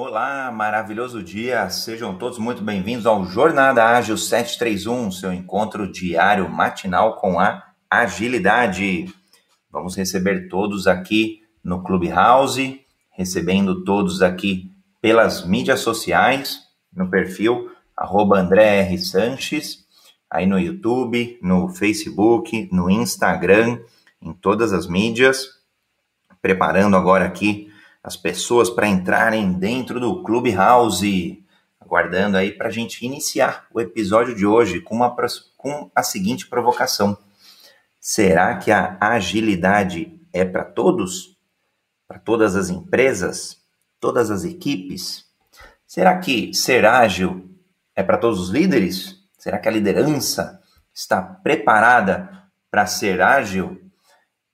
Olá, maravilhoso dia. Sejam todos muito bem-vindos ao Jornada Ágil 731, seu encontro diário matinal com a agilidade. Vamos receber todos aqui no Clubhouse, recebendo todos aqui pelas mídias sociais, no perfil arroba André R. Sanches, aí no YouTube, no Facebook, no Instagram, em todas as mídias. Preparando agora aqui as pessoas para entrarem dentro do Clubhouse, aguardando aí para a gente iniciar o episódio de hoje com, uma, com a seguinte provocação. Será que a agilidade é para todos? Para todas as empresas? Todas as equipes? Será que ser ágil é para todos os líderes? Será que a liderança está preparada para ser ágil?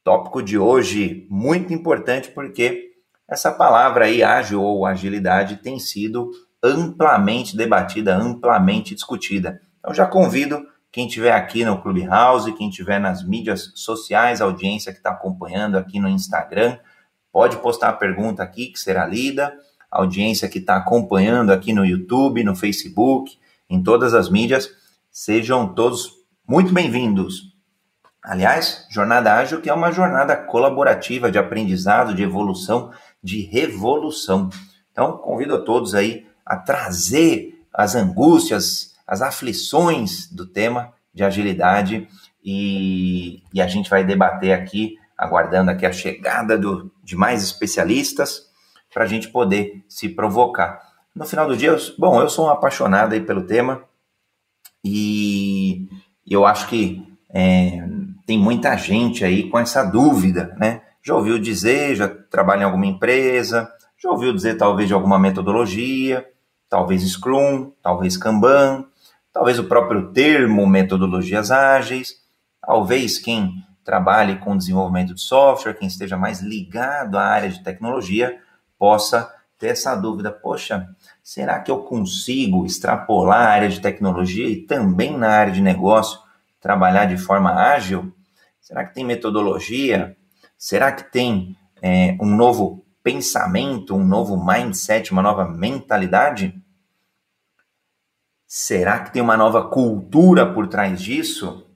Tópico de hoje muito importante porque essa palavra aí, ágil ou agilidade, tem sido amplamente debatida, amplamente discutida. Então já convido quem estiver aqui no Clubhouse, quem estiver nas mídias sociais, a audiência que está acompanhando aqui no Instagram, pode postar a pergunta aqui que será lida. A audiência que está acompanhando aqui no YouTube, no Facebook, em todas as mídias, sejam todos muito bem-vindos. Aliás, Jornada Ágil que é uma jornada colaborativa de aprendizado, de evolução, de revolução. Então, convido a todos aí a trazer as angústias, as aflições do tema de agilidade e, e a gente vai debater aqui, aguardando aqui a chegada do, de mais especialistas para a gente poder se provocar. No final do dia, eu, bom, eu sou um apaixonado aí pelo tema e eu acho que é, tem muita gente aí com essa dúvida, né? Já ouviu dizer, já trabalha em alguma empresa, já ouviu dizer talvez de alguma metodologia, talvez Scrum, talvez Kanban, talvez o próprio termo metodologias ágeis, talvez quem trabalhe com desenvolvimento de software, quem esteja mais ligado à área de tecnologia, possa ter essa dúvida: poxa, será que eu consigo extrapolar a área de tecnologia e também na área de negócio trabalhar de forma ágil? Será que tem metodologia? Será que tem é, um novo pensamento, um novo mindset, uma nova mentalidade? Será que tem uma nova cultura por trás disso?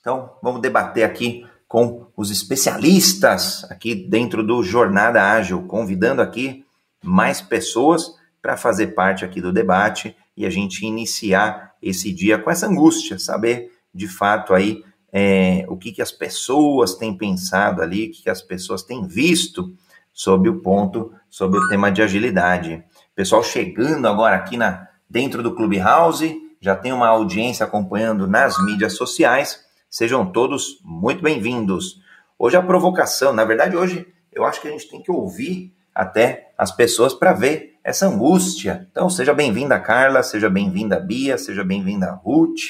Então, vamos debater aqui com os especialistas aqui dentro do Jornada Ágil, convidando aqui mais pessoas para fazer parte aqui do debate e a gente iniciar esse dia com essa angústia, saber de fato aí é, o que, que as pessoas têm pensado ali, o que, que as pessoas têm visto sobre o ponto, sobre o tema de agilidade. Pessoal chegando agora aqui na, dentro do Clubhouse, já tem uma audiência acompanhando nas mídias sociais. Sejam todos muito bem-vindos. Hoje a provocação, na verdade, hoje eu acho que a gente tem que ouvir até as pessoas para ver essa angústia. Então, seja bem-vinda, Carla, seja bem-vinda, Bia, seja bem-vinda, Ruth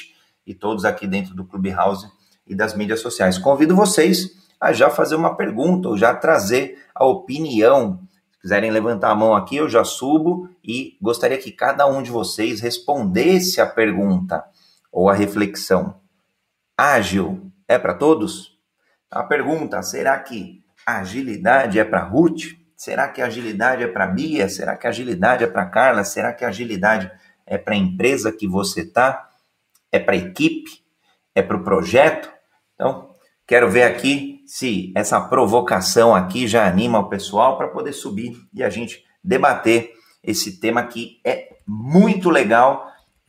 e todos aqui dentro do Clubhouse e das mídias sociais. Convido vocês a já fazer uma pergunta ou já trazer a opinião. Se quiserem levantar a mão aqui, eu já subo e gostaria que cada um de vocês respondesse a pergunta ou a reflexão. Ágil é para todos? A pergunta: será que agilidade é para Ruth? Será que agilidade é para Bia? Será que agilidade é para Carla? Será que agilidade é para a empresa que você está? É para a equipe? é para o projeto. Então, quero ver aqui se essa provocação aqui já anima o pessoal para poder subir e a gente debater esse tema que é muito legal,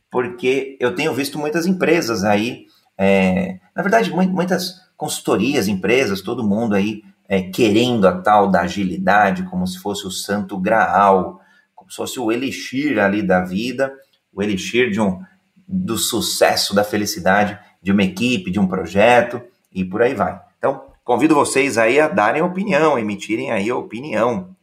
porque eu tenho visto muitas empresas aí, é, na verdade, muitas consultorias, empresas, todo mundo aí é, querendo a tal da agilidade, como se fosse o santo graal, como se fosse o elixir ali da vida, o elixir de um, do sucesso, da felicidade de uma equipe, de um projeto e por aí vai. Então, convido vocês aí a darem opinião, emitirem aí a opinião.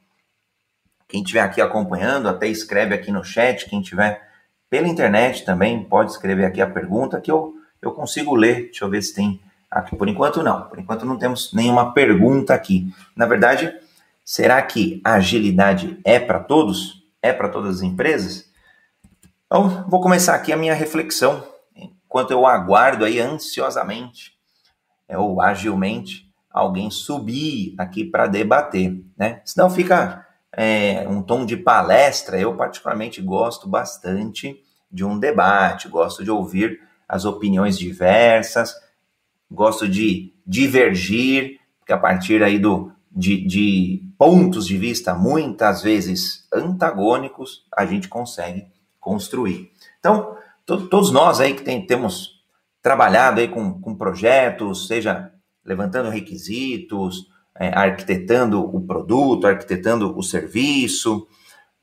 Quem estiver aqui acompanhando, até escreve aqui no chat. Quem estiver pela internet também pode escrever aqui a pergunta que eu, eu consigo ler. Deixa eu ver se tem aqui. Por enquanto, não. Por enquanto, não temos nenhuma pergunta aqui. Na verdade, será que a agilidade é para todos? É para todas as empresas? Então, vou começar aqui a minha reflexão enquanto eu aguardo aí ansiosamente é, ou agilmente alguém subir aqui para debater, né? Senão fica é, um tom de palestra, eu particularmente gosto bastante de um debate, gosto de ouvir as opiniões diversas, gosto de divergir, porque a partir aí do, de, de pontos de vista muitas vezes antagônicos, a gente consegue construir. Então, to, todos nós aí que tem, temos trabalhado aí com, com projetos, seja levantando requisitos, é, arquitetando o produto, arquitetando o serviço,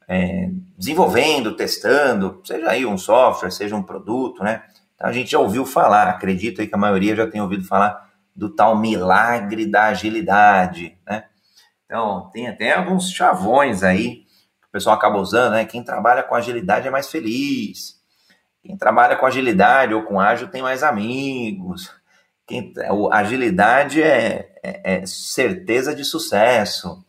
é, desenvolvendo, testando, seja aí um software, seja um produto, né? Então a gente já ouviu falar, acredito aí que a maioria já tem ouvido falar do tal milagre da agilidade, né? Então, tem até alguns chavões aí que o pessoal acaba usando, né? Quem trabalha com agilidade é mais feliz. Quem trabalha com agilidade ou com ágil tem mais amigos. Quem, agilidade é, é, é certeza de sucesso.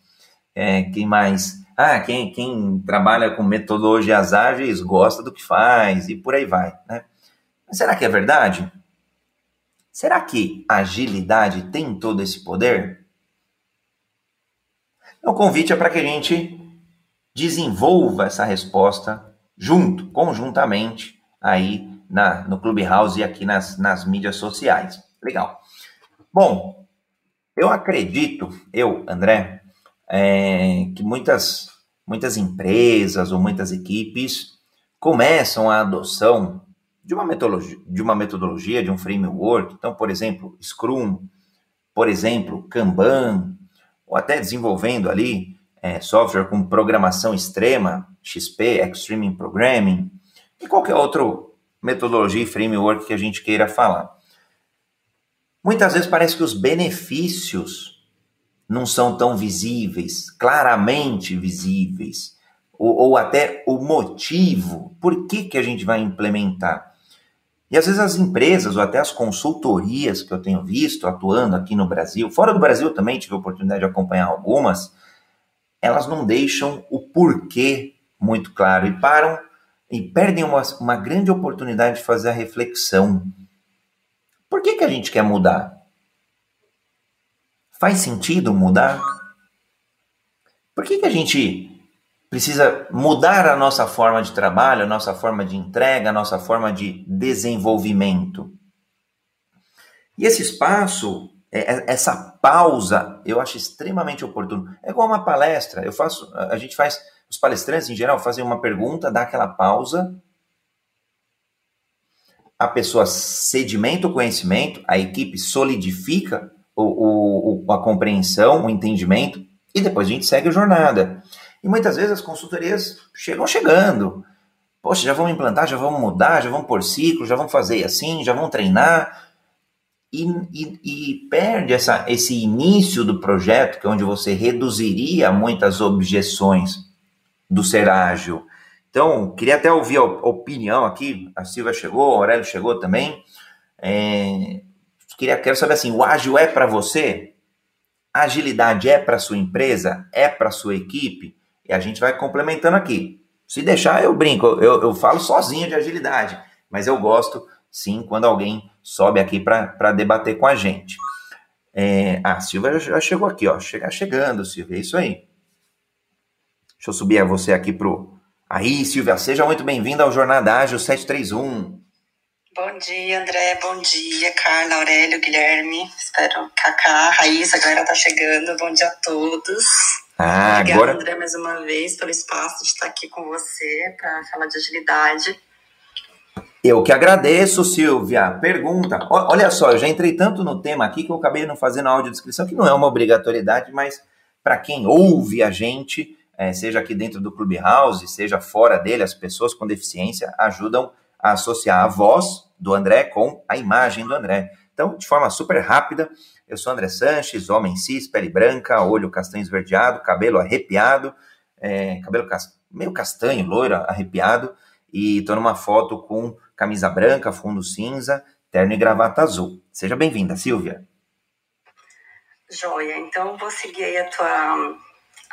É, quem mais? Ah, quem, quem trabalha com metodologias ágeis gosta do que faz e por aí vai, né? Mas será que é verdade? Será que agilidade tem todo esse poder? O convite é para que a gente desenvolva essa resposta junto, conjuntamente, aí na, no Clubhouse e aqui nas, nas mídias sociais. Legal. Bom, eu acredito, eu, André, é, que muitas, muitas empresas ou muitas equipes começam a adoção de uma metodologia, de uma metodologia, de um framework. Então, por exemplo, Scrum, por exemplo, Kanban, ou até desenvolvendo ali é, software com programação extrema, XP, Extreme Programming, e qualquer outra metodologia e framework que a gente queira falar. Muitas vezes parece que os benefícios não são tão visíveis, claramente visíveis, ou, ou até o motivo, por que, que a gente vai implementar. E às vezes as empresas ou até as consultorias que eu tenho visto atuando aqui no Brasil, fora do Brasil também tive a oportunidade de acompanhar algumas, elas não deixam o porquê muito claro e param e perdem uma, uma grande oportunidade de fazer a reflexão. Por que, que a gente quer mudar? Faz sentido mudar? Por que, que a gente precisa mudar a nossa forma de trabalho, a nossa forma de entrega, a nossa forma de desenvolvimento. E esse espaço, é, é, essa pausa, eu acho extremamente oportuno. É igual uma palestra. Eu faço, a gente faz, os palestrantes em geral fazem uma pergunta, dá aquela pausa, a pessoa sedimenta o conhecimento, a equipe solidifica o, o, a compreensão, o entendimento, e depois a gente segue a jornada. E muitas vezes as consultorias chegam chegando. Poxa, já vamos implantar, já vamos mudar, já vamos pôr ciclo, já vamos fazer assim, já vamos treinar. E, e, e, perde essa, esse início do projeto, que é onde você reduziria muitas objeções do ser ágil. Então, queria até ouvir a opinião aqui. A Silvia chegou, o Aurélio chegou também. É, queria, quero saber assim: o ágil é para você? A agilidade é para sua empresa? É para sua equipe? E a gente vai complementando aqui. Se deixar, eu brinco, eu, eu falo sozinho de agilidade, mas eu gosto sim quando alguém sobe aqui para debater com a gente. É, a Silvia já chegou aqui, ó. Chega chegando, Silvia, é isso aí. Deixa eu subir você aqui pro. Aí, Silvia, seja muito bem-vinda ao Jornada Ágil 731. Bom dia, André. Bom dia, Carla, Aurélio, Guilherme. Espero Cacá, Raíssa, a galera tá chegando. Bom dia a todos. Ah, Obrigada, agora... André, mais uma vez, pelo espaço de estar aqui com você para falar de agilidade. Eu que agradeço, Silvia. Pergunta. Olha só, eu já entrei tanto no tema aqui que eu acabei não fazendo a audiodescrição, que não é uma obrigatoriedade, mas para quem ouve a gente, é, seja aqui dentro do Clubhouse, seja fora dele, as pessoas com deficiência ajudam a associar a voz do André com a imagem do André. Então, de forma super rápida, eu sou André Sanches, homem cis, pele branca, olho castanho esverdeado, cabelo arrepiado, é, cabelo cas meio castanho, loiro, arrepiado, e estou numa foto com camisa branca, fundo cinza, terno e gravata azul. Seja bem-vinda, Silvia. Joia, então vou seguir aí a tua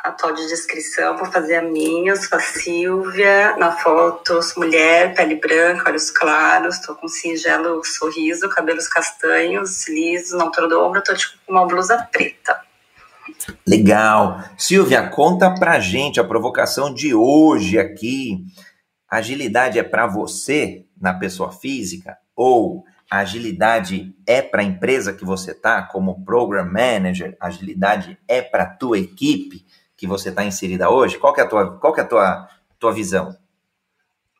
a de descrição, vou fazer a minha, eu sou a Silvia, na foto, sou mulher, pele branca, olhos claros, estou com um singelo sorriso, cabelos castanhos, lisos, na altura do ombro, estou tipo, com uma blusa preta. Legal. Silvia, conta pra gente a provocação de hoje aqui. Agilidade é para você na pessoa física ou agilidade é para a empresa que você tá como program manager? Agilidade é para a tua equipe que você está inserida hoje? Qual que é a tua, qual que é a tua, tua visão?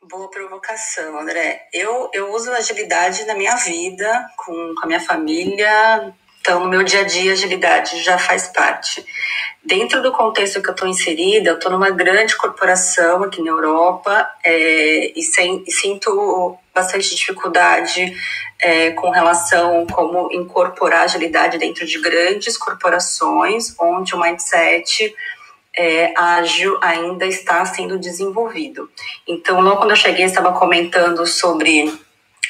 Boa provocação, André. Eu, eu uso agilidade na minha vida, com, com a minha família, então, no meu dia a dia, agilidade já faz parte. Dentro do contexto que eu estou inserida, eu estou numa grande corporação aqui na Europa é, e, sem, e, sinto bastante dificuldade é, com relação como incorporar agilidade dentro de grandes corporações, onde o mindset é, ágil ainda está sendo desenvolvido. Então, logo quando eu cheguei, estava comentando sobre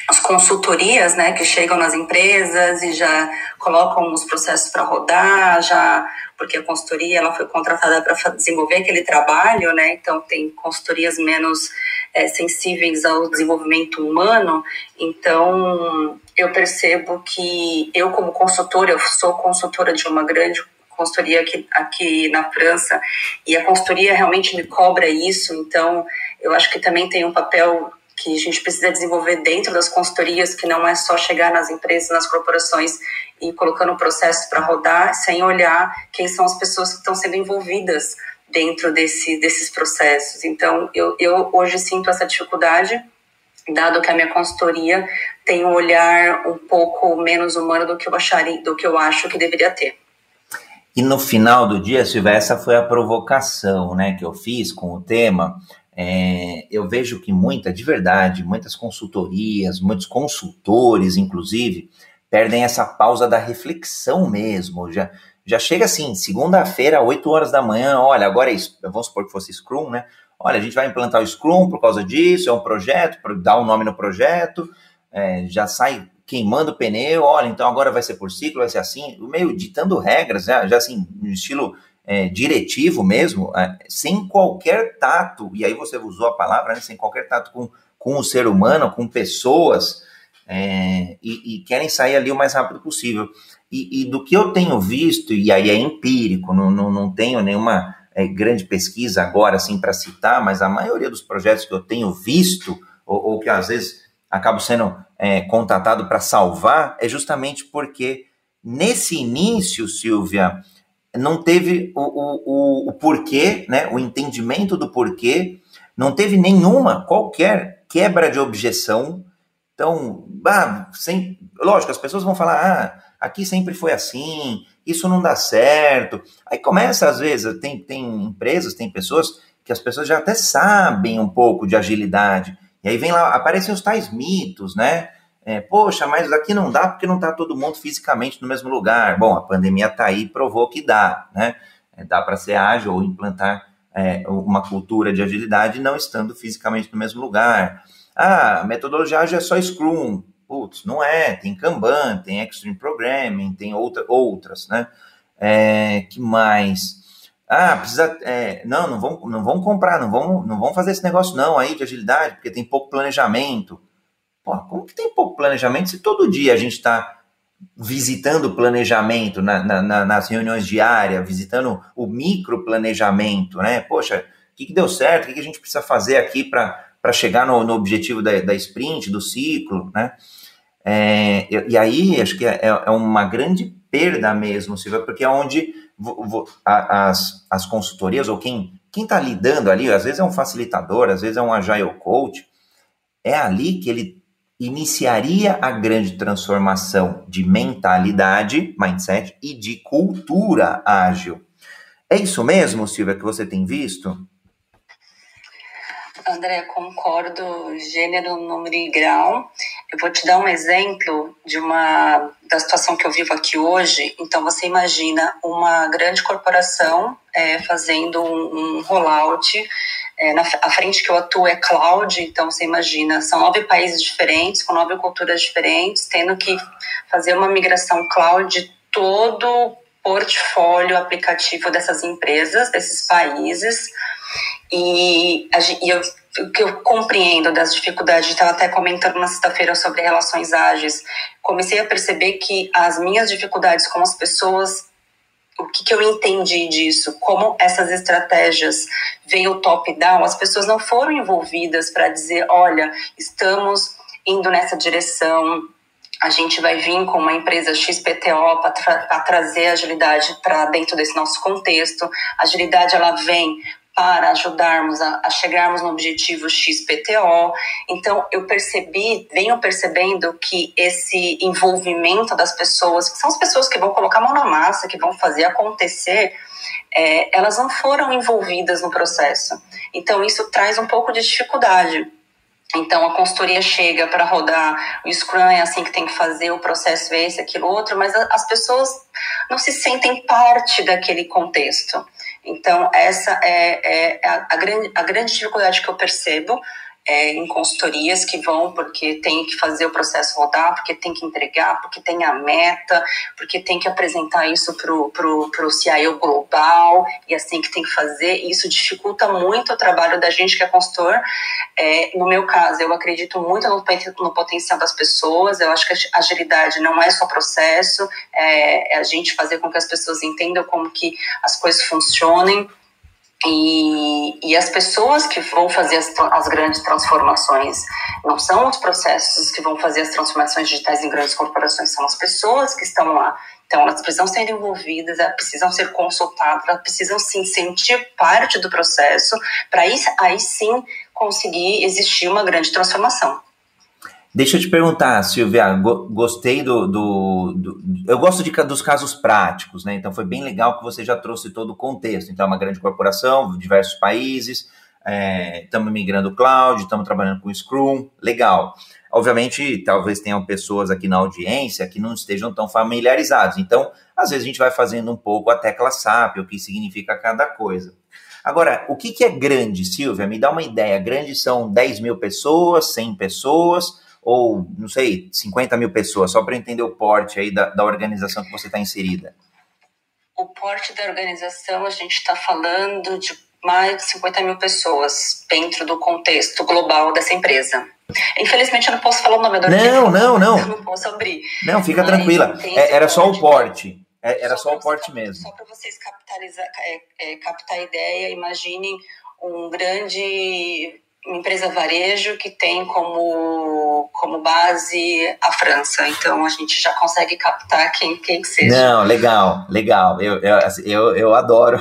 as consultorias, né, que chegam nas empresas e já colocam os processos para rodar, já porque a consultoria ela foi contratada para desenvolver aquele trabalho, né? Então tem consultorias menos é, sensíveis ao desenvolvimento humano. Então eu percebo que eu como consultora, eu sou consultora de uma grande consultoria aqui, aqui na França e a consultoria realmente me cobra isso. Então eu acho que também tem um papel que a gente precisa desenvolver dentro das consultorias, que não é só chegar nas empresas, nas corporações e colocando o processo para rodar, sem olhar quem são as pessoas que estão sendo envolvidas dentro desse, desses processos. Então, eu, eu hoje sinto essa dificuldade, dado que a minha consultoria tem um olhar um pouco menos humano do que eu acharia, do que eu acho que deveria ter. E no final do dia, Silvia, essa foi a provocação né, que eu fiz com o tema, é, eu vejo que muita, de verdade, muitas consultorias, muitos consultores, inclusive, perdem essa pausa da reflexão mesmo. Já, já chega assim, segunda-feira, 8 horas da manhã, olha, agora é, vamos supor que fosse Scrum, né? Olha, a gente vai implantar o Scrum por causa disso, é um projeto, dá um nome no projeto, é, já sai queimando o pneu, olha, então agora vai ser por ciclo, vai ser assim, meio ditando regras, já, já assim, no estilo é, diretivo mesmo, é, sem qualquer tato, e aí você usou a palavra, né, sem qualquer tato com, com o ser humano, com pessoas, é, e, e, querem sair ali o mais rápido possível. E, e, do que eu tenho visto, e aí é empírico, não, não, não tenho nenhuma é, grande pesquisa agora assim para citar, mas a maioria dos projetos que eu tenho visto, ou, ou que às vezes acabo sendo é, contatado para salvar, é justamente porque nesse início, Silvia, não teve o, o, o, porquê, né, o entendimento do porquê, não teve nenhuma, qualquer quebra de objeção. Então, ah, sem, lógico, as pessoas vão falar, ah, aqui sempre foi assim, isso não dá certo. Aí começa, às vezes, tem, tem empresas, tem pessoas que as pessoas já até sabem um pouco de agilidade. E aí vem lá, aparecem os tais mitos, né? É, Poxa, mas aqui não dá porque não está todo mundo fisicamente no mesmo lugar. Bom, a pandemia está aí e provou que dá, né? É, dá para ser ágil ou implantar é, uma cultura de agilidade não estando fisicamente no mesmo lugar. Ah, a metodologia ágil é só Scrum. Putz, não é. Tem Kanban, tem Extreme Programming, tem outra, outras, né? É, que mais? Ah, precisa. É, não, não vão, não vão comprar, não vão, não vão fazer esse negócio não aí de agilidade, porque tem pouco planejamento. Pô, como que tem pouco planejamento se todo dia a gente está visitando o planejamento na, na, nas reuniões diárias, visitando o micro planejamento, né? Poxa, o que, que deu certo? O que, que a gente precisa fazer aqui para chegar no, no objetivo da, da sprint, do ciclo, né? É, e, aí, acho que é, é, uma grande perda mesmo, Silvia, porque é onde as, as consultorias, ou quem está lidando ali, às vezes é um facilitador, às vezes é um agile coach, é ali que ele iniciaria a grande transformação de mentalidade, mindset, e de cultura ágil. É isso mesmo, Silvia, que você tem visto? André, concordo, gênero, número e grau. Eu vou te dar um exemplo de uma da situação que eu vivo aqui hoje. Então, você imagina uma grande corporação é, fazendo um, um rollout é, na, a frente que eu atuo é cloud, então você imagina, são nove países diferentes, com nove culturas diferentes, tendo que fazer uma migração cloud de todo portfólio aplicativo dessas empresas, desses países. E, e eu, que eu compreendo das dificuldades, estava até comentando na sexta-feira sobre relações ágeis, comecei a perceber que as minhas dificuldades com as pessoas o que, que eu entendi disso? Como essas estratégias veio top-down, as pessoas não foram envolvidas para dizer, olha, estamos indo nessa direção, a gente vai vir com uma empresa XPTO para tra trazer agilidade para dentro desse nosso contexto. A agilidade ela vem para ajudarmos a, a, chegarmos no objetivo XPTO. Então, eu percebi, venho percebendo que esse envolvimento das pessoas, que são as pessoas que vão colocar a mão na massa, que vão fazer acontecer, é, elas não foram envolvidas no processo. Então, isso traz um pouco de dificuldade. Então, a consultoria chega para rodar o Scrum, é assim que tem que fazer, o processo é esse, aquilo, outro, mas as pessoas não se sentem parte daquele contexto. Então, essa é, é a, a, grande, a grande dificuldade que eu percebo é, em consultorias que vão porque tem que fazer o processo rodar, porque tem que entregar, porque tem a meta, porque tem que apresentar isso para o pro, pro CIO global e assim que tem que fazer. Isso dificulta muito o trabalho da gente que é consultor. É, no meu caso, eu acredito muito no, no, potencial das pessoas. Eu acho que a agilidade não é só processo, é, é a gente fazer com que as pessoas entendam como que as coisas funcionem e, e, as pessoas que vão fazer as, as, grandes transformações não são os processos que vão fazer as transformações digitais em grandes corporações, são as pessoas que estão lá. Então, elas precisam ser envolvidas, elas precisam ser consultadas, elas precisam se sentir parte do processo, para aí, sim conseguir existir uma grande transformação. Deixa eu te perguntar, Silvia, gostei do, do, do, Eu gosto de, dos casos práticos, né? Então foi bem legal que você já trouxe todo o contexto. Então é uma grande corporação, diversos países, estamos é, migrando cloud, estamos trabalhando com Scrum, legal. Obviamente, talvez tenham pessoas aqui na audiência que não estejam tão familiarizados. Então, às vezes a gente vai fazendo um pouco a tecla SAP, o que significa cada coisa. Agora, o que, que é grande, Silvia? Me dá uma ideia. Grande são 10 mil pessoas, 100 pessoas ou, não sei, 50 mil pessoas, só para entender o porte aí da, da organização que você está inserida? O porte da organização, a gente está falando de mais de 50 mil pessoas dentro do contexto global dessa empresa. Infelizmente, eu não posso falar o nome da Não, não, não. Eu não posso abrir. Não, fica Mas tranquila. É, era só o porte. É, era só, só o porte mesmo. Só para vocês capitalizar, é, é, captar a ideia, imaginem um grande uma empresa varejo que tem como, como base a França. Então a gente já consegue captar quem, quem que seja. Não, legal, legal. Eu, eu, assim, eu, eu adoro.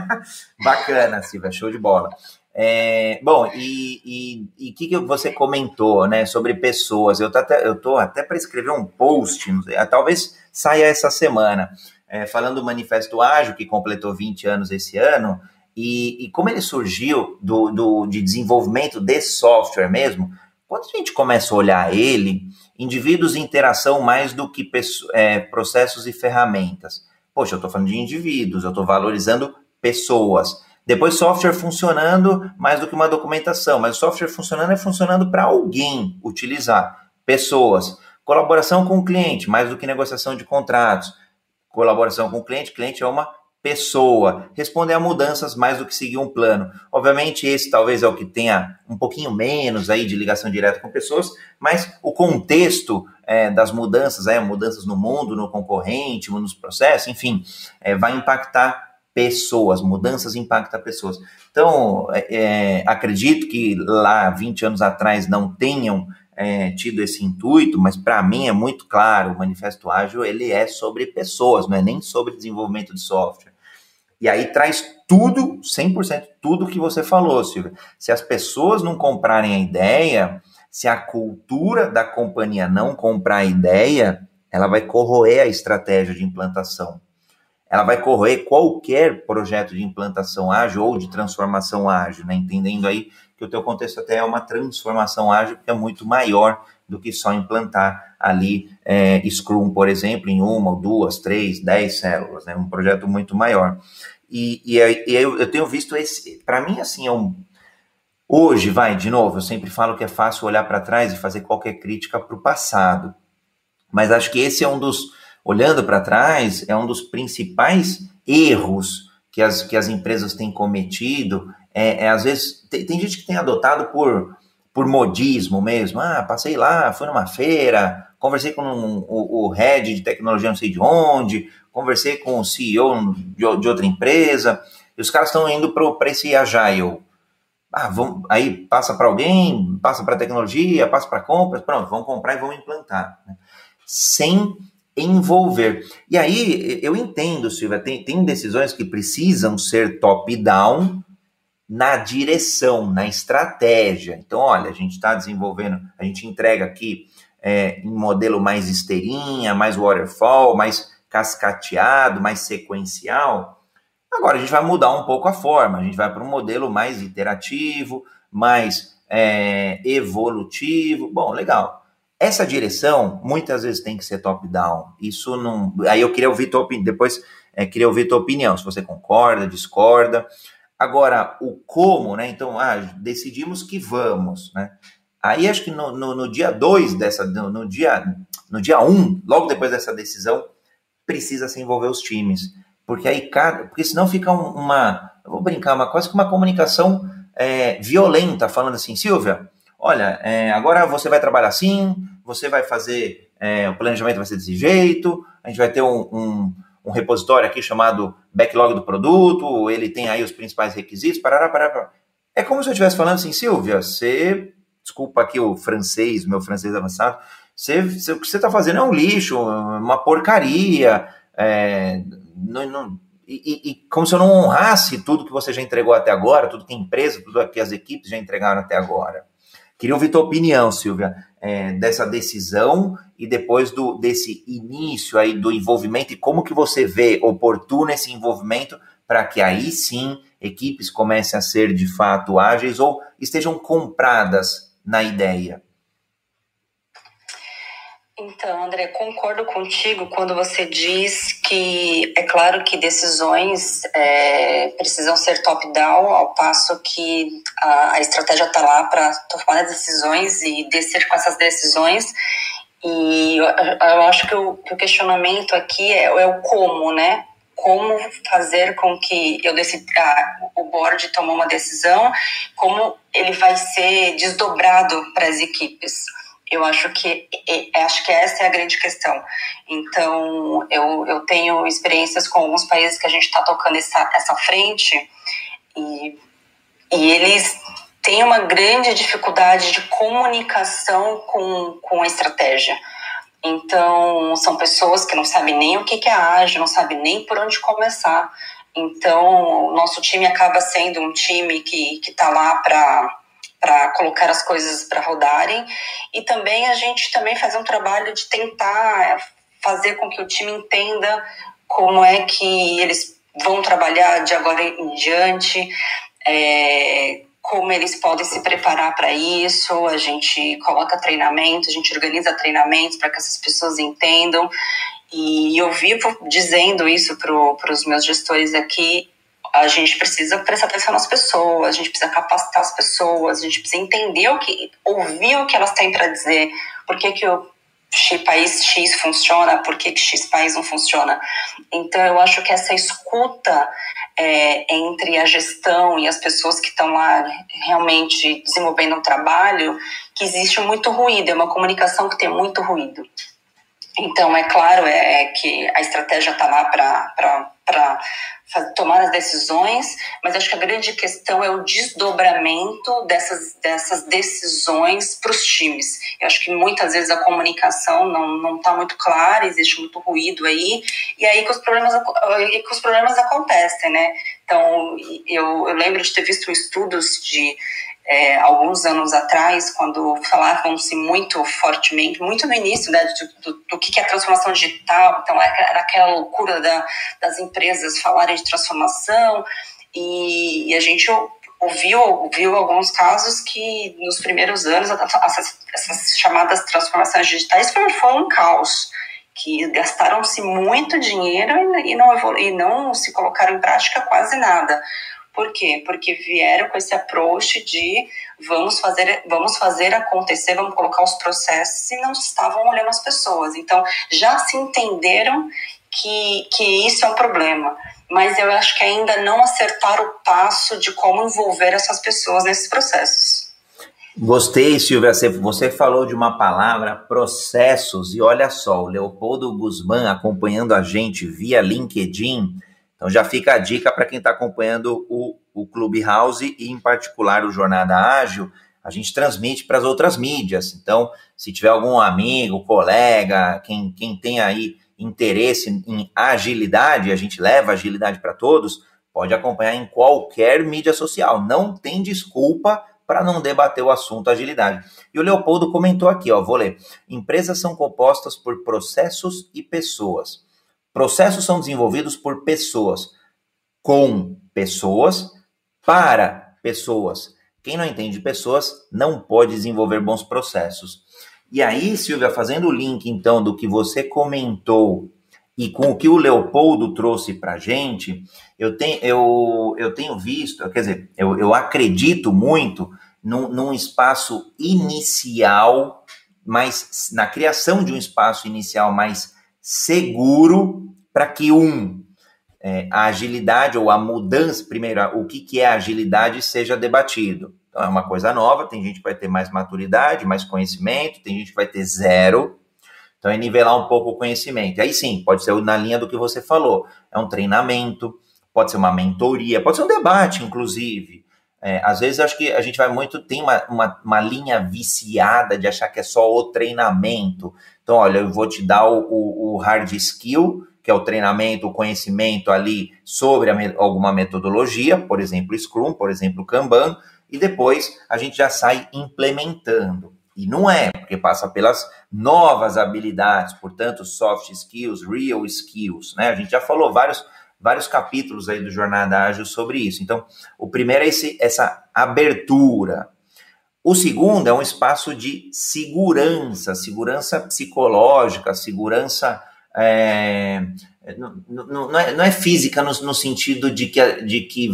Bacana, Silvia, show de bola. É, bom, e o que, que você comentou né, sobre pessoas? Eu estou até, eu tô até para escrever um post, talvez saia essa semana, é, falando do Manifesto Ágil, que completou 20 anos esse ano, e, e como ele surgiu do, do, de desenvolvimento de software mesmo, quando a gente começa a olhar ele, indivíduos e interação mais do que é, processos e ferramentas. Poxa, eu estou falando de indivíduos, eu estou valorizando pessoas. Depois, software funcionando mais do que uma documentação, mas o software funcionando é funcionando para alguém utilizar. Pessoas. Colaboração com o cliente, mais do que negociação de contratos. Colaboração com o cliente, cliente é uma pessoa, responder a mudanças mais do que seguir um plano. Obviamente, esse talvez é o que tenha um pouquinho menos aí de ligação direta com pessoas, mas o contexto é, das mudanças, é, mudanças no mundo, no concorrente, nos processos, enfim, é, vai impactar pessoas, mudanças impactam pessoas. Então, é, é acredito que lá 20 anos atrás não tenham é, tido esse intuito, mas para mim é muito claro, o Manifesto Ágil ele é sobre pessoas, não é nem sobre desenvolvimento de software. E aí traz tudo, 100% tudo que você falou, Silvia. Se as pessoas não comprarem a ideia, se a cultura da companhia não comprar a ideia, ela vai corroer a estratégia de implantação. Ela vai corroer qualquer projeto de implantação ágil ou de transformação ágil, né? entendendo aí que o teu contexto até é uma transformação ágil que é muito maior do que só implantar ali é, Scrum, por exemplo, em uma, duas, três, dez células, né? Um projeto muito maior. E, e, e eu, eu tenho visto esse, para mim, assim, é um, hoje, vai, de novo, eu sempre falo que é fácil olhar para trás e fazer qualquer crítica para o passado, mas acho que esse é um dos, olhando para trás, é um dos principais erros que as, que as empresas têm cometido. É, é às vezes, tem, tem gente que tem adotado por por modismo mesmo. Ah, passei lá, fui numa feira, conversei com um, o, o head de tecnologia não sei de onde, conversei com o CEO de, de outra empresa, e os caras estão indo para esse agile. Ah, vamos, aí passa para alguém, passa para tecnologia, passa para compras, pronto, vamos comprar e vamos implantar. Né? Sem envolver. E aí eu entendo, Silvia, tem, tem decisões que precisam ser top-down na direção, na estratégia. Então, olha, a gente está desenvolvendo, a gente entrega aqui é, em modelo mais esteirinha, mais waterfall, mais cascateado, mais sequencial. Agora a gente vai mudar um pouco a forma, a gente vai para um modelo mais iterativo, mais é, evolutivo. Bom, legal. Essa direção muitas vezes tem que ser top-down. Isso não. Aí eu queria ouvir tua opinião. Depois é, queria ouvir tua opinião, se você concorda, discorda. Agora, o como, né? Então, ah, decidimos que vamos, né? Aí acho que no, no, no dia 2 dessa, no, no, dia no dia 1, um, logo depois dessa decisão, precisa se envolver os times. Porque aí cada. Porque senão fica uma. Vou brincar, uma, quase que uma comunicação é, violenta, falando assim, Silvia, olha, é, agora você vai trabalhar assim, você vai fazer. É, o planejamento vai ser desse jeito, a gente vai ter um, um um repositório aqui chamado backlog do produto, ele tem aí os principais requisitos, parará, parará, parará. É como se eu estivesse falando assim, Silvia, você, desculpa aqui o francês, meu francês avançado, você, você, o que você está fazendo é um lixo, uma porcaria, é, não, não, e, e, como se eu não honrasse tudo que você já entregou até agora, tudo que a empresa, tudo que as equipes já entregaram até agora. Queria ouvir tua opinião, Silvia, é, dessa decisão e depois do, desse início aí do envolvimento e como que você vê oportuno esse envolvimento para que aí sim equipes comecem a ser de fato ágeis ou estejam compradas na ideia. Então, André, concordo contigo quando você diz que é claro que decisões é, precisam ser top-down, ao passo que a, a estratégia está lá para tomar decisões e descer com essas decisões. E eu, eu acho que o, que o, questionamento aqui é, é o como, né? Como fazer com que eu decida, ah, o board tomou uma decisão, como ele vai ser desdobrado para as equipes. Eu acho que acho que essa é a grande questão. Então, eu, eu tenho experiências com alguns países que a gente está tocando essa, essa frente e, e eles têm uma grande dificuldade de comunicação com, com a estratégia. Então, são pessoas que não sabem nem o que é ágil, não sabem nem por onde começar. Então, o nosso time acaba sendo um time que está lá para para colocar as coisas para rodarem e também a gente também faz um trabalho de tentar fazer com que o time entenda como é que eles vão trabalhar de agora em diante, é, como eles podem se preparar para isso. A gente coloca treinamento, a gente organiza treinamentos para que essas pessoas entendam. E eu vivo dizendo isso para os meus gestores aqui a gente precisa prestar atenção nas pessoas, a gente precisa capacitar as pessoas, a gente precisa entender o que, ouvir o que elas têm para dizer, por que, que o país X funciona, por que, que X país não funciona. Então, eu acho que essa escuta é, entre a gestão e as pessoas que estão lá realmente desenvolvendo o trabalho, que existe muito ruído, é uma comunicação que tem muito ruído. Então, é claro é, é que a estratégia está lá para tomar as decisões, mas acho que a grande questão é o desdobramento dessas, dessas decisões para os times. Eu acho que muitas vezes a comunicação não está muito clara, existe muito ruído aí, e aí que os problemas, que os problemas acontecem, né? Então, eu, eu lembro de ter visto estudos de é, alguns anos atrás, quando falavam-se muito fortemente, muito no início né, do, do, do, que é transformação digital, então era aquela loucura da, das empresas falarem de transformação, e, e a gente ouviu, ouviu alguns casos que nos primeiros anos essas, essas chamadas transformações digitais foi, foi um caos que gastaram-se muito dinheiro e não, e não se colocaram em prática quase nada. Por quê? Porque vieram com esse approach de vamos fazer, vamos fazer acontecer, vamos colocar os processos e não estavam olhando as pessoas. Então, já se entenderam que, que isso é um problema. Mas eu acho que ainda não acertaram o passo de como envolver essas pessoas nesses processos. Gostei, Silvia. Você falou de uma palavra, processos, e olha só, o Leopoldo Guzmán acompanhando a gente via LinkedIn. Então já fica a dica para quem está acompanhando o, o Clubhouse e, em particular, o Jornada Ágil. A gente transmite para as outras mídias. Então, se tiver algum amigo, colega, quem, quem tem aí interesse em agilidade, a gente leva agilidade para todos, pode acompanhar em qualquer mídia social. Não tem desculpa para não debater o assunto agilidade. E o Leopoldo comentou aqui, ó, vou ler. Empresas são compostas por processos e pessoas. Processos são desenvolvidos por pessoas, com pessoas, para pessoas. Quem não entende pessoas não pode desenvolver bons processos. E aí, Silvia, fazendo o link então do que você comentou e com o que o Leopoldo trouxe para a gente, eu tenho, eu, eu tenho visto, quer dizer, eu, eu acredito muito num, num espaço inicial, mais na criação de um espaço inicial mais seguro para que um é, a agilidade ou a mudança, primeiro, o que, que é agilidade seja debatido. Então, é uma coisa nova, tem gente que vai ter mais maturidade, mais conhecimento, tem gente que vai ter zero, então é nivelar um pouco o conhecimento. Aí sim, pode ser na linha do que você falou. É um treinamento, pode ser uma mentoria, pode ser um debate, inclusive. É, às vezes acho que a gente vai muito, tem uma, uma, uma, linha viciada de achar que é só o treinamento. Então, olha, eu vou te dar o, o, o hard skill, que é o treinamento, o conhecimento ali sobre alguma metodologia, por exemplo, Scrum, por exemplo, Kanban, e depois a gente já sai implementando. E não é, porque passa pelas novas habilidades, portanto, soft skills, real skills, né? A gente já falou vários, vários capítulos aí do Jornada Ágil sobre isso. Então, o primeiro é esse, essa abertura. O segundo é um espaço de segurança, segurança psicológica, segurança. É, não, não, é, não, é, física no, no, sentido de que. De que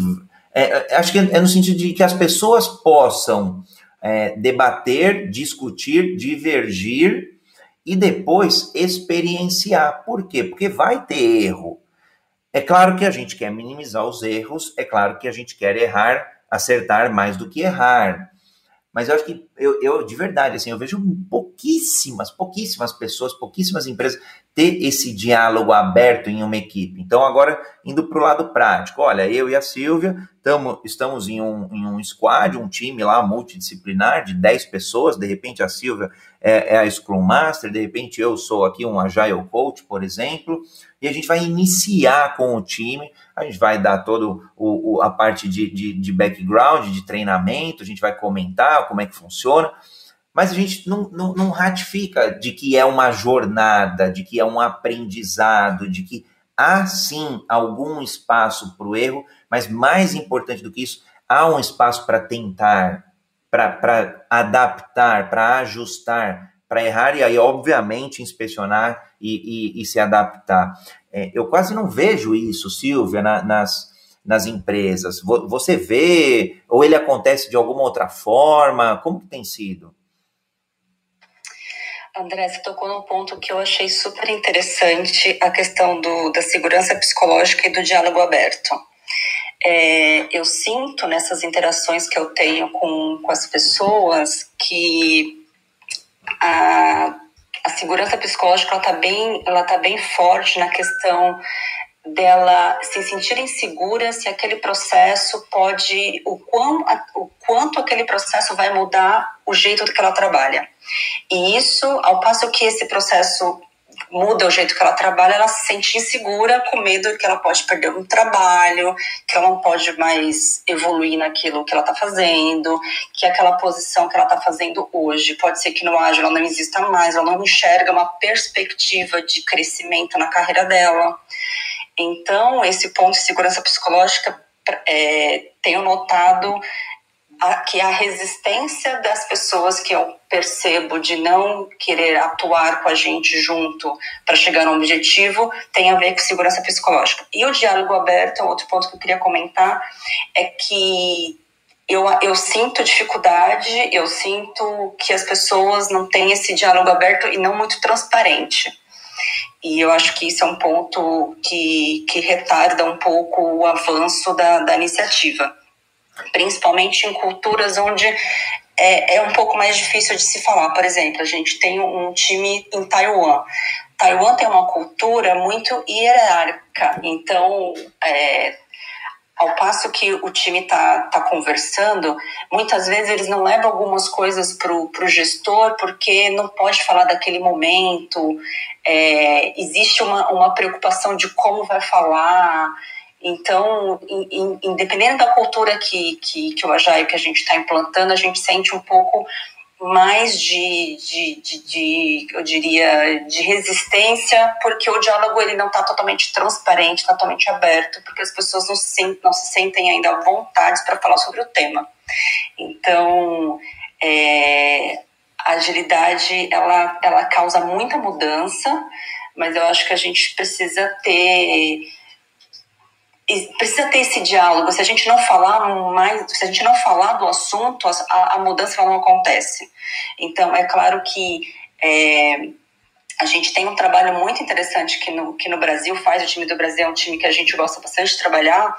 é, é acho que é no sentido de que as pessoas possam é, debater, discutir, divergir e depois experienciar. Por quê? Porque vai ter erro. É claro que a gente quer minimizar os erros, é claro que a gente quer errar, acertar mais do que errar. Mas eu acho que eu, eu, de verdade, assim, eu vejo pouquíssimas, pouquíssimas pessoas, pouquíssimas empresas ter esse diálogo aberto em uma equipe. Então, agora, indo para o lado prático, olha, eu e a Silvia tamo, estamos em um, em um squad, um time lá multidisciplinar de 10 pessoas, de repente a Silvia é, é a Scrum Master, de repente eu sou aqui um Agile Coach, por exemplo, a gente vai iniciar com o time a gente vai dar toda a parte de, de, de background, de treinamento, a gente vai comentar como é que funciona, mas a gente não, não, não ratifica de que é uma jornada, de que é um aprendizado, de que há sim algum espaço para o erro, mas mais importante do que isso, há um espaço para tentar, para adaptar, para ajustar, para errar e aí, obviamente, inspecionar e, e, e se adaptar. É, eu quase não vejo isso, Silvia, na, nas, nas empresas. Você vê, ou ele acontece de alguma outra forma? Como que tem sido? André, você tocou num ponto que eu achei super interessante, a questão do, da segurança psicológica e do diálogo aberto. É, eu sinto nessas interações que eu tenho com, com as pessoas que a a segurança psicológica ela tá bem, ela tá bem forte na questão dela se sentir insegura se aquele processo pode o quão o quanto aquele processo vai mudar o jeito que ela trabalha. E isso ao passo que esse processo muda o jeito que ela trabalha, ela se sente insegura, com medo que ela pode perder um trabalho, que ela não pode mais evoluir naquilo que ela está fazendo, que aquela posição que ela está fazendo hoje pode ser que no ágil ela não exista mais, ela não enxerga uma perspectiva de crescimento na carreira dela. Então, esse ponto de segurança psicológica, é, tenho notado a, que a resistência das pessoas que eu percebo de não querer atuar com a gente junto para chegar no objetivo tem a ver com segurança psicológica. E o diálogo aberto, outro ponto que eu queria comentar, é que eu, eu sinto dificuldade, eu sinto que as pessoas não têm esse diálogo aberto e não muito transparente. E eu acho que isso é um ponto que, que retarda um pouco o avanço da, da iniciativa. Principalmente em culturas onde é, é um pouco mais difícil de se falar. Por exemplo, a gente tem um time em Taiwan. Taiwan tem uma cultura muito hierárquica, então é, ao passo que o time está tá conversando, muitas vezes eles não levam algumas coisas para o gestor porque não pode falar daquele momento, é, existe uma, uma preocupação de como vai falar. Então, in, independente da cultura que, que, que o Agile que a gente está implantando, a gente sente um pouco mais de, de, de, de, eu diria, de resistência, porque o diálogo ele não está totalmente transparente, totalmente aberto, porque as pessoas não se, não se sentem ainda à vontade para falar sobre o tema. Então, é, a agilidade, ela, ela causa muita mudança, mas eu acho que a gente precisa ter precisa ter esse diálogo. Se a gente não falar mais, se a gente não falar do assunto, a, a mudança não acontece. Então, é claro que é, a gente tem um trabalho muito interessante que no, que no Brasil faz. O time do Brasil é um time que a gente gosta bastante de trabalhar.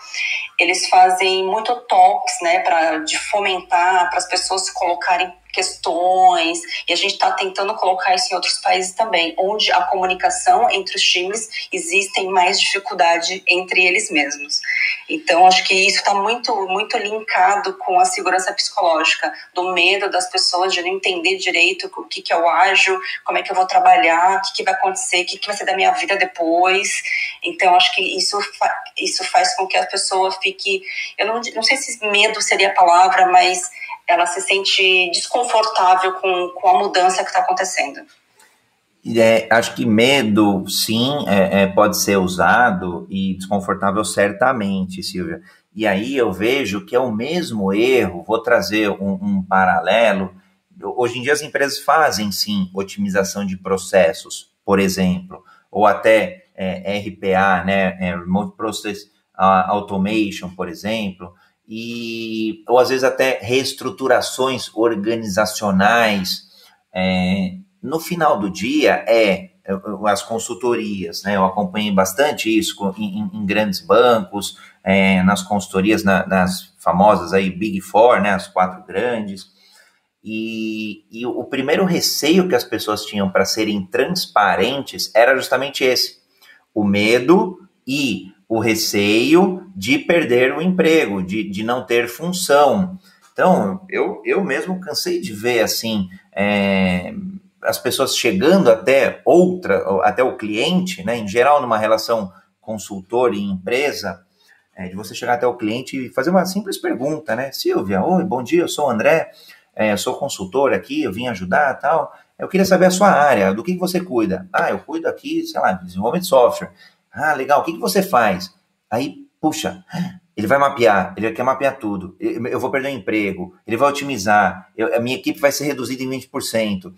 Eles fazem muito talks, né, para de fomentar para as pessoas se colocarem questões, e a gente está tentando colocar isso em outros países também, onde a comunicação entre os times existem mais dificuldade entre eles mesmos. Então, acho que isso está muito, muito linkado com a segurança psicológica, do medo das pessoas de não entender direito o que, que é o ágil, como é que eu vou trabalhar, o que, que vai acontecer, o que, que vai ser da minha vida depois. Então, acho que isso, isso faz com que a pessoa fique. Eu não, não sei se medo seria a palavra, mas ela se sente desconfortável com, com a mudança que está acontecendo. É, acho que medo, sim, é, é, pode ser usado e desconfortável certamente, Silvia. E aí eu vejo que é o mesmo erro, vou trazer um, um paralelo. Hoje em dia as empresas fazem, sim, otimização de processos, por exemplo, ou até é, RPA, né, é, Remote Process Automation, por exemplo, e ou às vezes até reestruturações organizacionais. É, no final do dia é as consultorias, né? Eu acompanhei bastante isso em, em grandes bancos, é, nas consultorias, na, nas famosas aí Big Four, né? As quatro grandes. E, e o primeiro receio que as pessoas tinham para serem transparentes era justamente esse: o medo e o receio de perder o emprego, de, de não ter função. Então, eu, eu mesmo cansei de ver assim é, as pessoas chegando até outra, até o cliente, né, em geral numa relação consultor e empresa, é, de você chegar até o cliente e fazer uma simples pergunta, né? Silvia, oi, bom dia, eu sou o André, é, sou consultor aqui, eu vim ajudar tal. Eu queria saber a sua área, do que, você cuida? Ah, eu cuido aqui, sei lá, desenvolvimento de software. Ah, legal, o que, que você faz? Aí, puxa, ele vai mapear, ele quer mapear tudo. Eu vou perder o emprego, ele vai otimizar, eu, a minha equipe vai ser reduzida em 20%.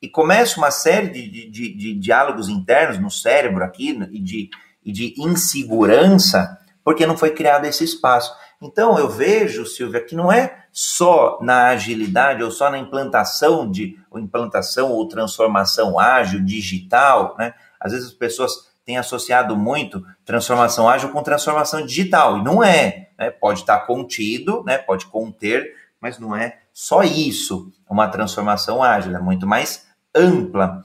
E começa uma série de, de, de diálogos internos no cérebro aqui e de, e de insegurança, porque não foi criado esse espaço. Então eu vejo, Silvia, que não é só na agilidade ou só na implantação de ou implantação ou transformação ágil, digital, né? Às vezes as pessoas tem associado muito transformação ágil com transformação digital, e não é. Né? Pode estar contido, né? pode conter, mas não é só isso, uma transformação ágil, é muito mais ampla.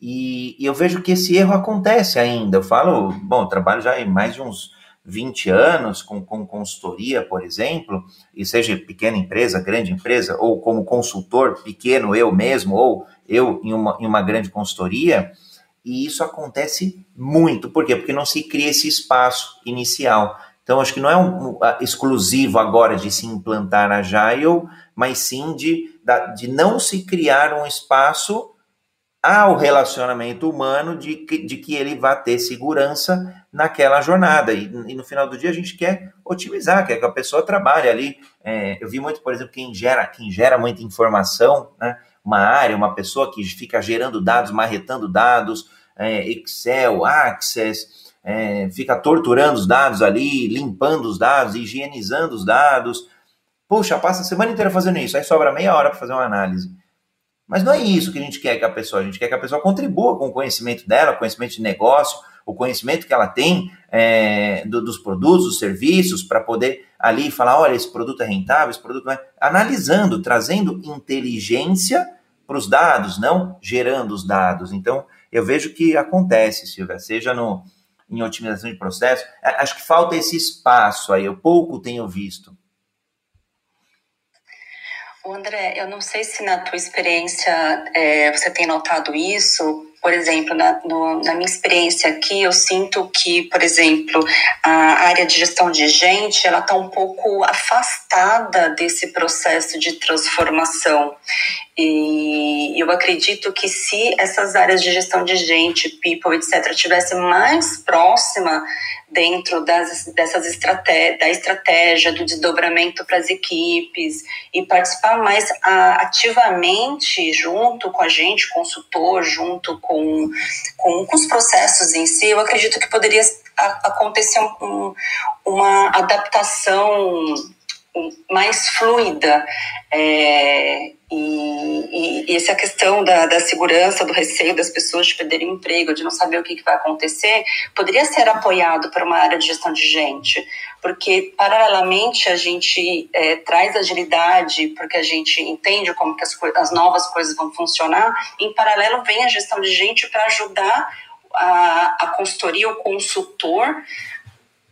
E, e, eu vejo que esse erro acontece ainda. Eu falo, bom, eu trabalho já em mais de uns 20 anos com, com consultoria, por exemplo, e seja pequena empresa, grande empresa, ou como consultor pequeno eu mesmo, ou eu em uma, em uma grande consultoria, e isso acontece muito. Por quê? Porque não se cria esse espaço inicial. Então, acho que não é um, exclusivo agora de se implantar a Agile, mas sim de, de não se criar um espaço ao relacionamento humano de que, de que ele vá ter segurança naquela jornada. E, e, no final do dia a gente quer otimizar, quer que a pessoa trabalhe ali. É, eu vi muito, por exemplo, quem gera, quem gera muita informação, né? Uma área, uma pessoa que fica gerando dados, marretando dados, é, Excel, Access, é, fica torturando os dados ali, limpando os dados, higienizando os dados. Puxa, passa a semana inteira fazendo isso, aí sobra meia hora para fazer uma análise. Mas não é isso que a gente quer que a pessoa, a gente quer que a pessoa contribua com o conhecimento dela, conhecimento de negócio, o conhecimento que ela tem é, do, dos produtos, dos serviços, para poder ali falar, olha, esse produto é rentável, esse produto não é. Analisando, trazendo inteligência para os dados, não gerando os dados. Então, eu vejo que acontece, Silvia, seja no, em otimização de processo, acho que falta esse espaço aí, eu pouco tenho visto. André, eu não sei se na tua experiência é, você tem notado isso, por exemplo, na, no, na minha experiência aqui, eu sinto que, por exemplo, a área de gestão de gente, ela está um pouco afastada desse processo de transformação. E eu acredito que se essas áreas de gestão de gente, people, etc., tivessem mais próxima dentro das, dessas estratégias, da estratégia, do desdobramento para as equipes e participar mais ativamente junto com a gente, consultor, junto com, com, com os processos em si, eu acredito que poderia acontecer um, uma adaptação mais fluida. É, e, e, essa questão da, da segurança, do receio das pessoas de perderem emprego, de não saber o que, que vai acontecer, poderia ser apoiado por uma área de gestão de gente, porque paralelamente a gente é, traz agilidade, porque a gente entende como que as, as novas coisas vão funcionar, em paralelo vem a gestão de gente para ajudar a, a consultoria, o consultor,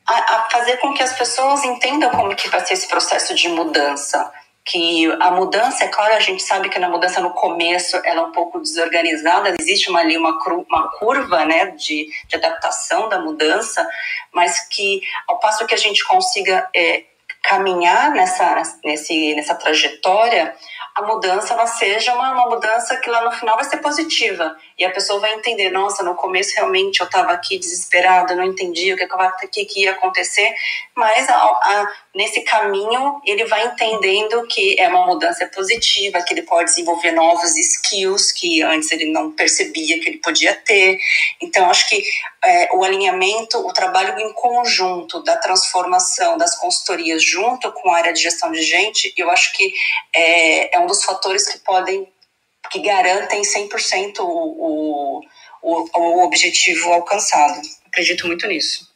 a fazer com que as pessoas entendam como que vai ser esse processo de mudança que a mudança, é claro, a gente sabe que na mudança no começo ela é um pouco desorganizada, existe uma, ali uma, uma curva né, de, de adaptação da mudança, mas que ao passo que a gente consiga é, caminhar nessa, nesse, nessa trajetória, a mudança ela seja uma, uma mudança que lá no final vai ser positiva. E a pessoa vai entender, nossa, no começo realmente eu estava aqui desesperada, não entendia o que, que, que ia acontecer, mas a, a, nesse caminho ele vai entendendo que é uma mudança positiva, que ele pode desenvolver novos skills que antes ele não percebia que ele podia ter. Então, acho que é, o alinhamento, o trabalho em conjunto da transformação das consultorias junto com a área de gestão de gente, eu acho que é, é um dos fatores que podem, que garantem 100% o, o, o objetivo alcançado. Acredito muito nisso.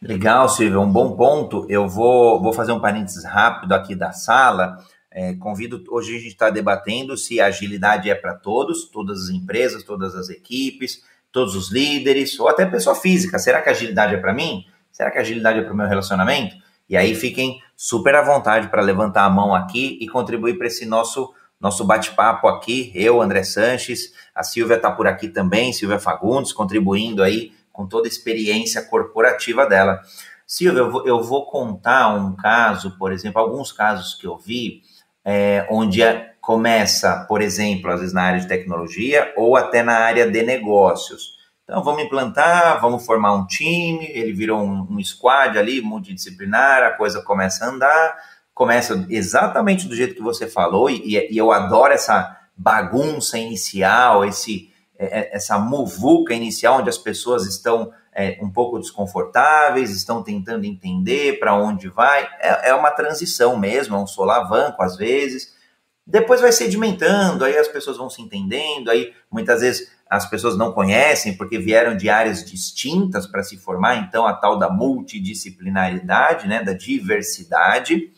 Legal, Silvio, um bom ponto. Eu vou, vou fazer um parênteses rápido aqui da sala. É, convido, hoje a gente está debatendo se a agilidade é para todos, todas as empresas, todas as equipes, todos os líderes, ou até pessoa física. Será que agilidade é para mim? Será que agilidade é para o meu relacionamento? E aí fiquem super à vontade para levantar a mão aqui e contribuir para esse nosso nosso bate-papo aqui. Eu, André Sanches, a Silvia está por aqui também, Silvia Fagundes, contribuindo aí com toda a experiência corporativa dela. Silvia, eu vou, eu vou contar um caso, por exemplo, alguns casos que eu vi, é, onde começa, por exemplo, às vezes na área de tecnologia ou até na área de negócios. Então, vamos implantar, vamos formar um time, ele virou um, um squad ali, multidisciplinar, a coisa começa a andar, começa exatamente do jeito que você falou, e, e eu adoro essa bagunça inicial, esse, é, é, essa muvuca inicial, onde as pessoas estão é, um pouco desconfortáveis, estão tentando entender para onde vai. É, é, uma transição mesmo, é um solavanco às vezes. Depois vai sedimentando, aí as pessoas vão se entendendo, aí muitas vezes as pessoas não conhecem porque vieram de áreas distintas para se formar, então a tal da multidisciplinaridade, né, da diversidade.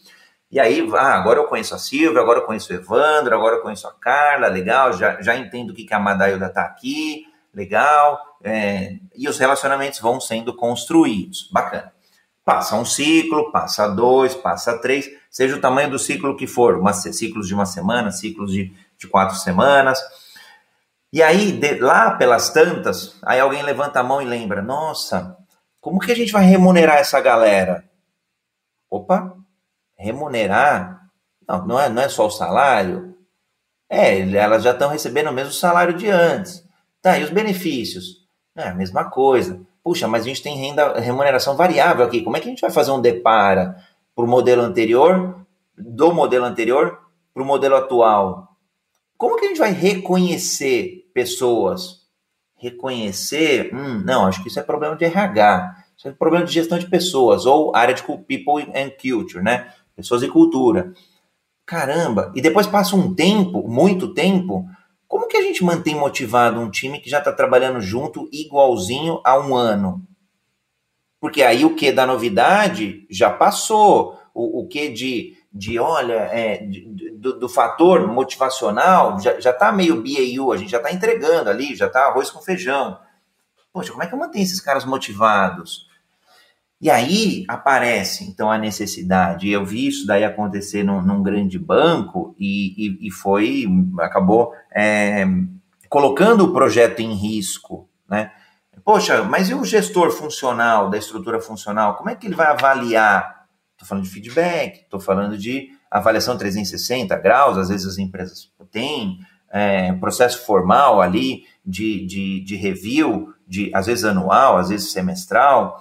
E aí, ah, agora eu conheço a Silvia, agora eu conheço o Evandro, agora eu conheço a Carla, legal, já, já entendo o que, que a Madailda está aqui, legal. É, e os relacionamentos vão sendo construídos, bacana. Passa um ciclo, passa dois, passa três, seja o tamanho do ciclo que for, uma, ciclos de uma semana, ciclos de, de quatro semanas. E aí, de, lá pelas tantas, aí alguém levanta a mão e lembra: nossa, como que a gente vai remunerar essa galera? Opa, remunerar, não, não é, não é só o salário. É, elas já estão recebendo o mesmo salário de antes. Tá, e os benefícios? É a mesma coisa. Puxa, mas a gente tem renda, remuneração variável aqui. Como é que a gente vai fazer um depara para o modelo anterior, do modelo anterior para o modelo atual? Como que a gente vai reconhecer pessoas? Reconhecer? Hum, não, acho que isso é problema de RH. Isso é problema de gestão de pessoas, ou área de people and culture, né? pessoas e cultura. Caramba! E depois passa um tempo, muito tempo, Como que a gente mantém motivado um time que já está trabalhando junto igualzinho há um ano? Porque aí o que da novidade já passou. O, o que de, de olha, é, de, do, do, fator motivacional já, já tá meio BAU, a gente já está entregando ali, já está arroz com feijão. Poxa, como é que eu mantenho esses caras motivados? E aí aparece, então, a necessidade. Eu vi isso daí acontecer num, num grande banco e, e, e foi, acabou é, colocando o projeto em risco, né? Poxa, mas e o gestor funcional, da estrutura funcional, como é que ele vai avaliar? Estou falando de feedback, estou falando de avaliação 360 graus, às vezes as empresas têm, é, processo formal ali de, de, de review, de, às vezes anual, às vezes semestral.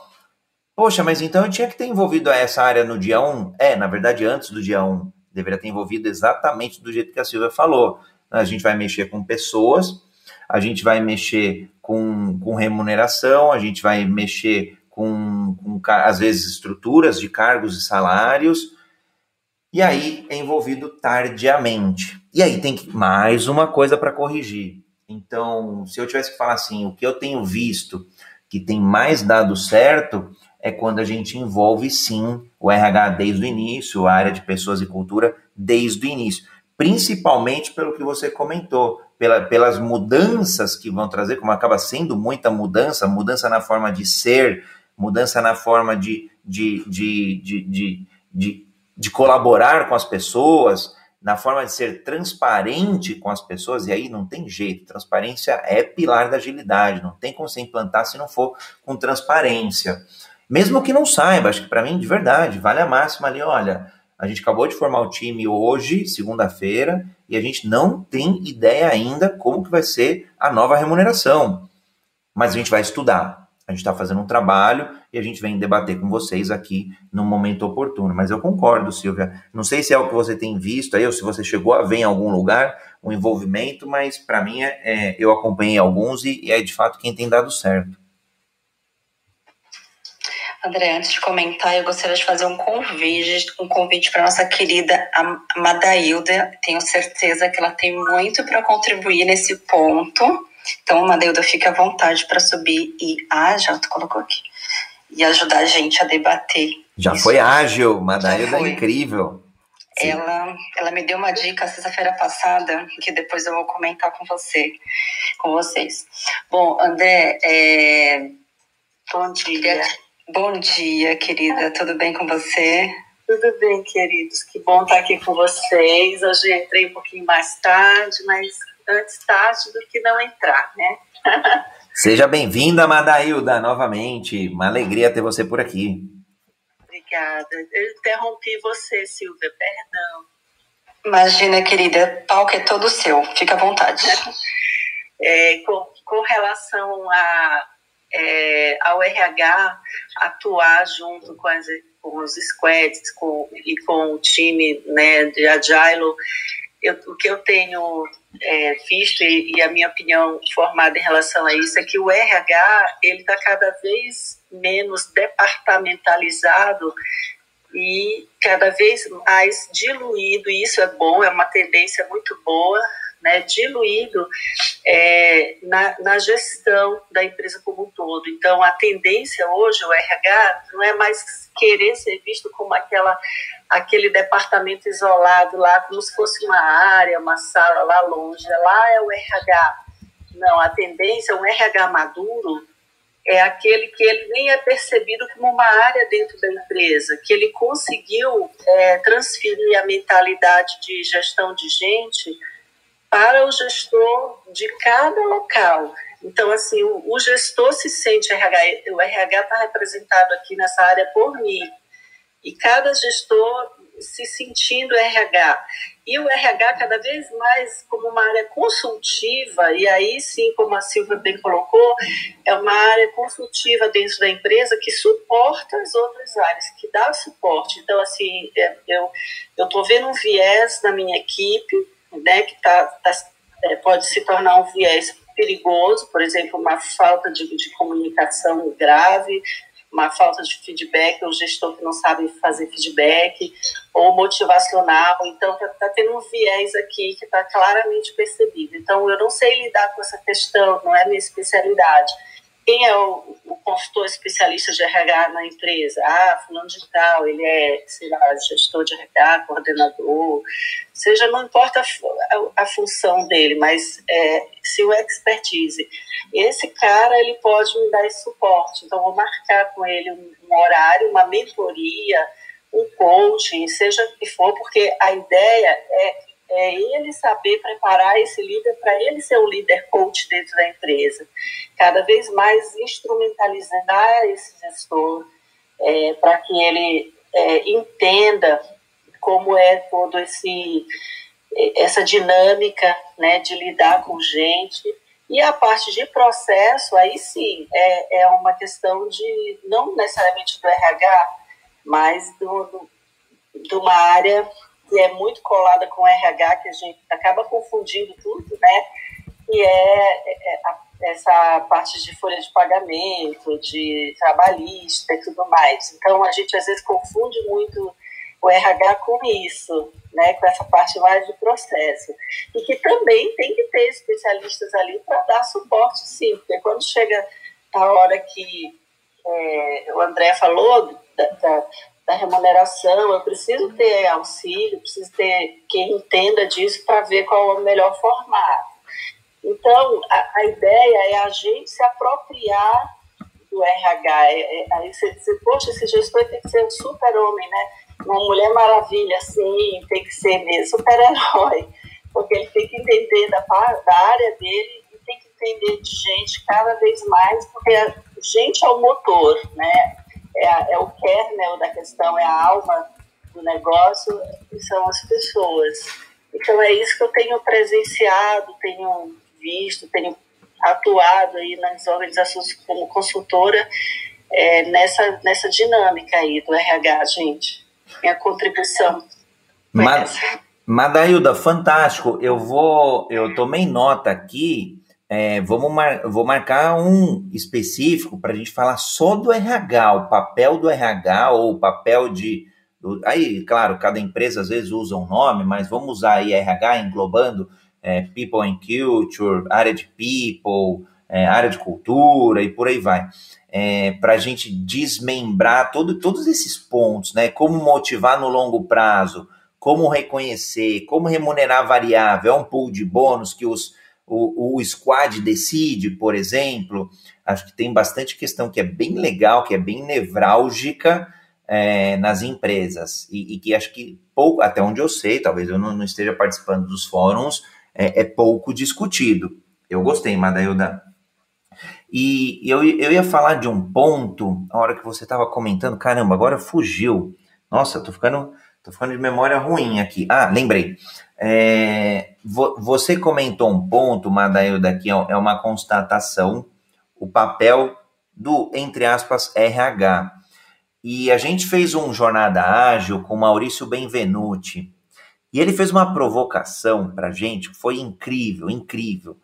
Poxa, mas então eu tinha que ter envolvido essa área no dia 1? É, na verdade, antes do dia 1. Deveria ter envolvido exatamente do jeito que a Silvia falou. A gente vai mexer com pessoas, a gente vai mexer com, com remuneração, a gente vai mexer com, com, às vezes, estruturas de cargos e salários, e aí é envolvido tardiamente. E aí tem que, mais uma coisa para corrigir. Então, se eu tivesse que falar assim, o que eu tenho visto que tem mais dado certo é quando a gente envolve sim o RH desde o início, a área de pessoas e cultura desde o início. Principalmente pelo que você comentou, pela, pelas mudanças que vão trazer, como acaba sendo muita mudança, mudança na forma de ser, mudança na forma de, de, de, de, de, de, de colaborar com as pessoas, na forma de ser transparente com as pessoas, e aí não tem jeito, transparência é pilar da agilidade, não tem como você implantar se não for com transparência. Mesmo que não saiba, acho que para mim, de verdade, vale a máxima ali, olha, a gente acabou de formar o time hoje, segunda-feira, e a gente não tem ideia ainda como que vai ser a nova remuneração. Mas a gente vai estudar. A gente está fazendo um trabalho e a gente vem debater com vocês aqui no momento oportuno. Mas eu concordo, Silvia. Não sei se é o que você tem visto aí, ou se você chegou a ver em algum lugar o um envolvimento, mas para mim é, é, eu acompanhei alguns e, e é de fato quem tem dado certo. André, antes de comentar, eu gostaria de fazer um convite, um convite para nossa querida Madailda. Tenho certeza que ela tem muito para contribuir nesse ponto. Então, Madailda, fique à vontade para subir e ah, já tu colocou aqui e ajudar a gente a debater. Já Isso. foi ágil, Madailda é incrível. Ela, ela me deu uma dica sexta-feira passada que depois eu vou comentar com você, com vocês. Bom, André, é... bom dia. Bom dia, querida. Tudo bem com você? Tudo bem, queridos. Que bom estar aqui com vocês. Hoje entrei um pouquinho mais tarde, mas antes tarde do que não entrar, né? Seja bem-vinda, Madailda, novamente. Uma alegria ter você por aqui. Obrigada. Eu interrompi você, Silvia, perdão. Imagina, querida, palco é todo seu. Fica à vontade. É, com, com relação a é, RH atuar junto com, as, com os squads com, e com o time né, de Agile. Eu, o que eu tenho é, visto e, e, a minha opinião formada em relação a isso é que o RH ele está cada vez menos departamentalizado e cada vez mais diluído. E isso é bom, é uma tendência muito boa né, diluído é, na, na, gestão da empresa como um todo. Então, a tendência hoje, o RH, não é mais querer ser visto como aquela, aquele departamento isolado lá, como se fosse uma área, uma sala lá longe. Lá é o RH. Não, a tendência, um RH maduro, é aquele que ele nem é percebido como uma área dentro da empresa, que ele conseguiu é, transferir a mentalidade de gestão de gente para o gestor de cada local. Então, assim, o, gestor se sente RH, o RH está representado aqui nessa área por mim, e cada gestor se sentindo RH. E o RH cada vez mais como uma área consultiva, e aí sim, como a Silvia bem colocou, é uma área consultiva dentro da empresa que suporta as outras áreas, que dá suporte. Então, assim, é, eu estou vendo um viés na minha equipe, né, que tá, tá, é, pode se tornar um viés perigoso, por exemplo, uma falta de, de comunicação grave, uma falta de feedback, ou gestor que não sabe fazer feedback, ou motivacional. Então, está tá tendo um viés aqui que está claramente percebido. Então, eu não sei lidar com essa questão, não é minha especialidade quem é o, o, consultor especialista de RH na empresa? Ah, fulano de tal, ele é, sei lá, gestor de RH, coordenador, seja, não importa a, a, a função dele, mas é, se o expertise, esse cara, ele pode me dar esse suporte, então vou marcar com ele um, um horário, uma mentoria, um coaching, seja o que for, porque a ideia é é ele saber preparar esse líder para ele ser o líder coach dentro da empresa. Cada vez mais instrumentalizar esse gestor é, para que ele é, entenda como é todo esse essa dinâmica né, de lidar com gente. E a parte de processo, aí sim, é, é uma questão de, não necessariamente do RH, mas do, do de uma área que é muito colada com RH, que a gente acaba confundindo tudo, né? E é, é, é essa parte de folha de pagamento, de trabalhista e tudo mais. Então, a gente às vezes confunde muito o RH com isso, né, com essa parte mais de processo. E que também tem que ter especialistas ali para dar suporte, sim, porque quando chega a hora que é, o André falou da, da, da remuneração, eu preciso ter auxílio, preciso ter quem entenda disso para ver qual é o melhor formato. Então, a, a, ideia é a gente se apropriar do RH. É, é, aí você diz, poxa, esse gestor tem que ser um super-homem, né? Uma mulher maravilha, sim, tem que ser mesmo super-herói, porque ele tem que entender da, da área dele e tem que entender de gente cada vez mais, porque a gente é o motor, né? É, é o kernel da questão, é a alma do negócio, são as pessoas. Então é isso que eu tenho presenciado, tenho visto, tenho atuado aí nas organizações como consultora é, nessa, nessa dinâmica aí do RH, gente. Minha contribuição. Mas, Madailda, fantástico. Eu vou, eu tomei nota aqui é, vamos mar, vou marcar um específico para a gente falar só do RH, o papel do RH ou o papel de. Aí, claro, cada empresa às vezes usa um nome, mas vamos usar aí RH englobando é, People and Culture, área de People, é, área de cultura e por aí vai. É, para a gente desmembrar todo, todos esses pontos, né? Como motivar no longo prazo, como reconhecer, como remunerar variável, é um pool de bônus que os o, o squad decide, por exemplo. Acho que tem bastante questão que é bem legal, que é bem nevrálgica é, nas empresas. E, e, que acho que pouco, até onde eu sei, talvez eu não, não esteja participando dos fóruns, é, é, pouco discutido. Eu gostei, Madailda. E eu, eu ia falar de um ponto, a hora que você estava comentando, caramba, agora fugiu. Nossa, tô ficando, tô ficando de memória ruim aqui. Ah, lembrei. É, você comentou um ponto, Madail, daqui é uma constatação, o papel do, entre aspas, RH. E a gente fez um Jornada Ágil com Maurício Benvenuti, e ele fez uma provocação para gente, foi incrível, incrível.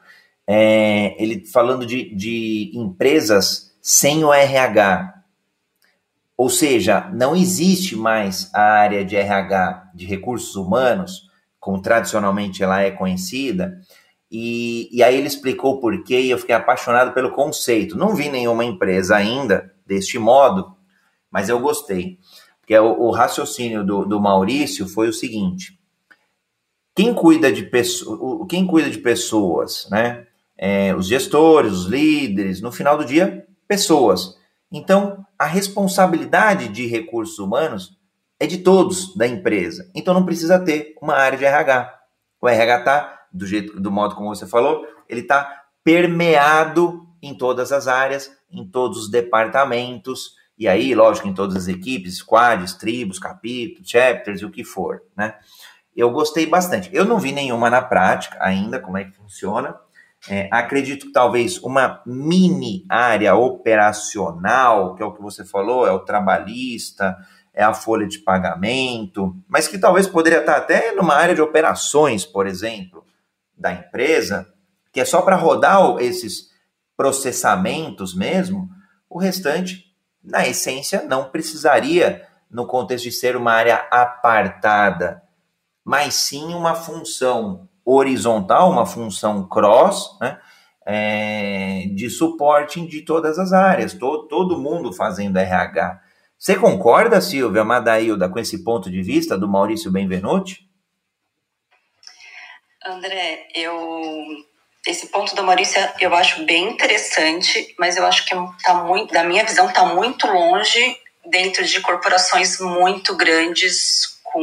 É, ele falando de, de empresas sem o RH. Ou seja, não existe mais a área de RH, de recursos humanos, como tradicionalmente ela é conhecida. E, e aí ele explicou o porquê e eu fiquei apaixonado pelo conceito. Não vi nenhuma empresa ainda deste modo, mas eu gostei. Porque o, o raciocínio do, do Maurício foi o seguinte: quem cuida de, quem cuida de pessoas, né? É, os gestores, os líderes, no final do dia, pessoas. Então, a responsabilidade de recursos humanos é de todos da empresa. Então não precisa ter uma área de RH. O RH está, do jeito, do modo como você falou, ele está permeado em todas as áreas, em todos os departamentos, e aí, lógico, em todas as equipes, squads, tribos, capítulos, chapters, o que for, né? Eu gostei bastante. Eu não vi nenhuma na prática ainda, como é que funciona. É, acredito que talvez uma mini área operacional, que é o que você falou, é o trabalhista, é a folha de pagamento, mas que talvez poderia estar até numa área de operações, por exemplo, da empresa, que é só para rodar esses processamentos mesmo, o restante na essência, não precisaria, no contexto de ser uma área apartada, mas sim uma função horizontal, uma função cross, né? É, de suporte de todas as áreas, todo, todo mundo fazendo RH. Você concorda, Silvia Madailda, com esse ponto de vista do Maurício Benvenuti? André, eu esse ponto do Maurício eu acho bem interessante, mas eu acho que tá muito, da minha visão, está muito longe dentro de corporações muito grandes com,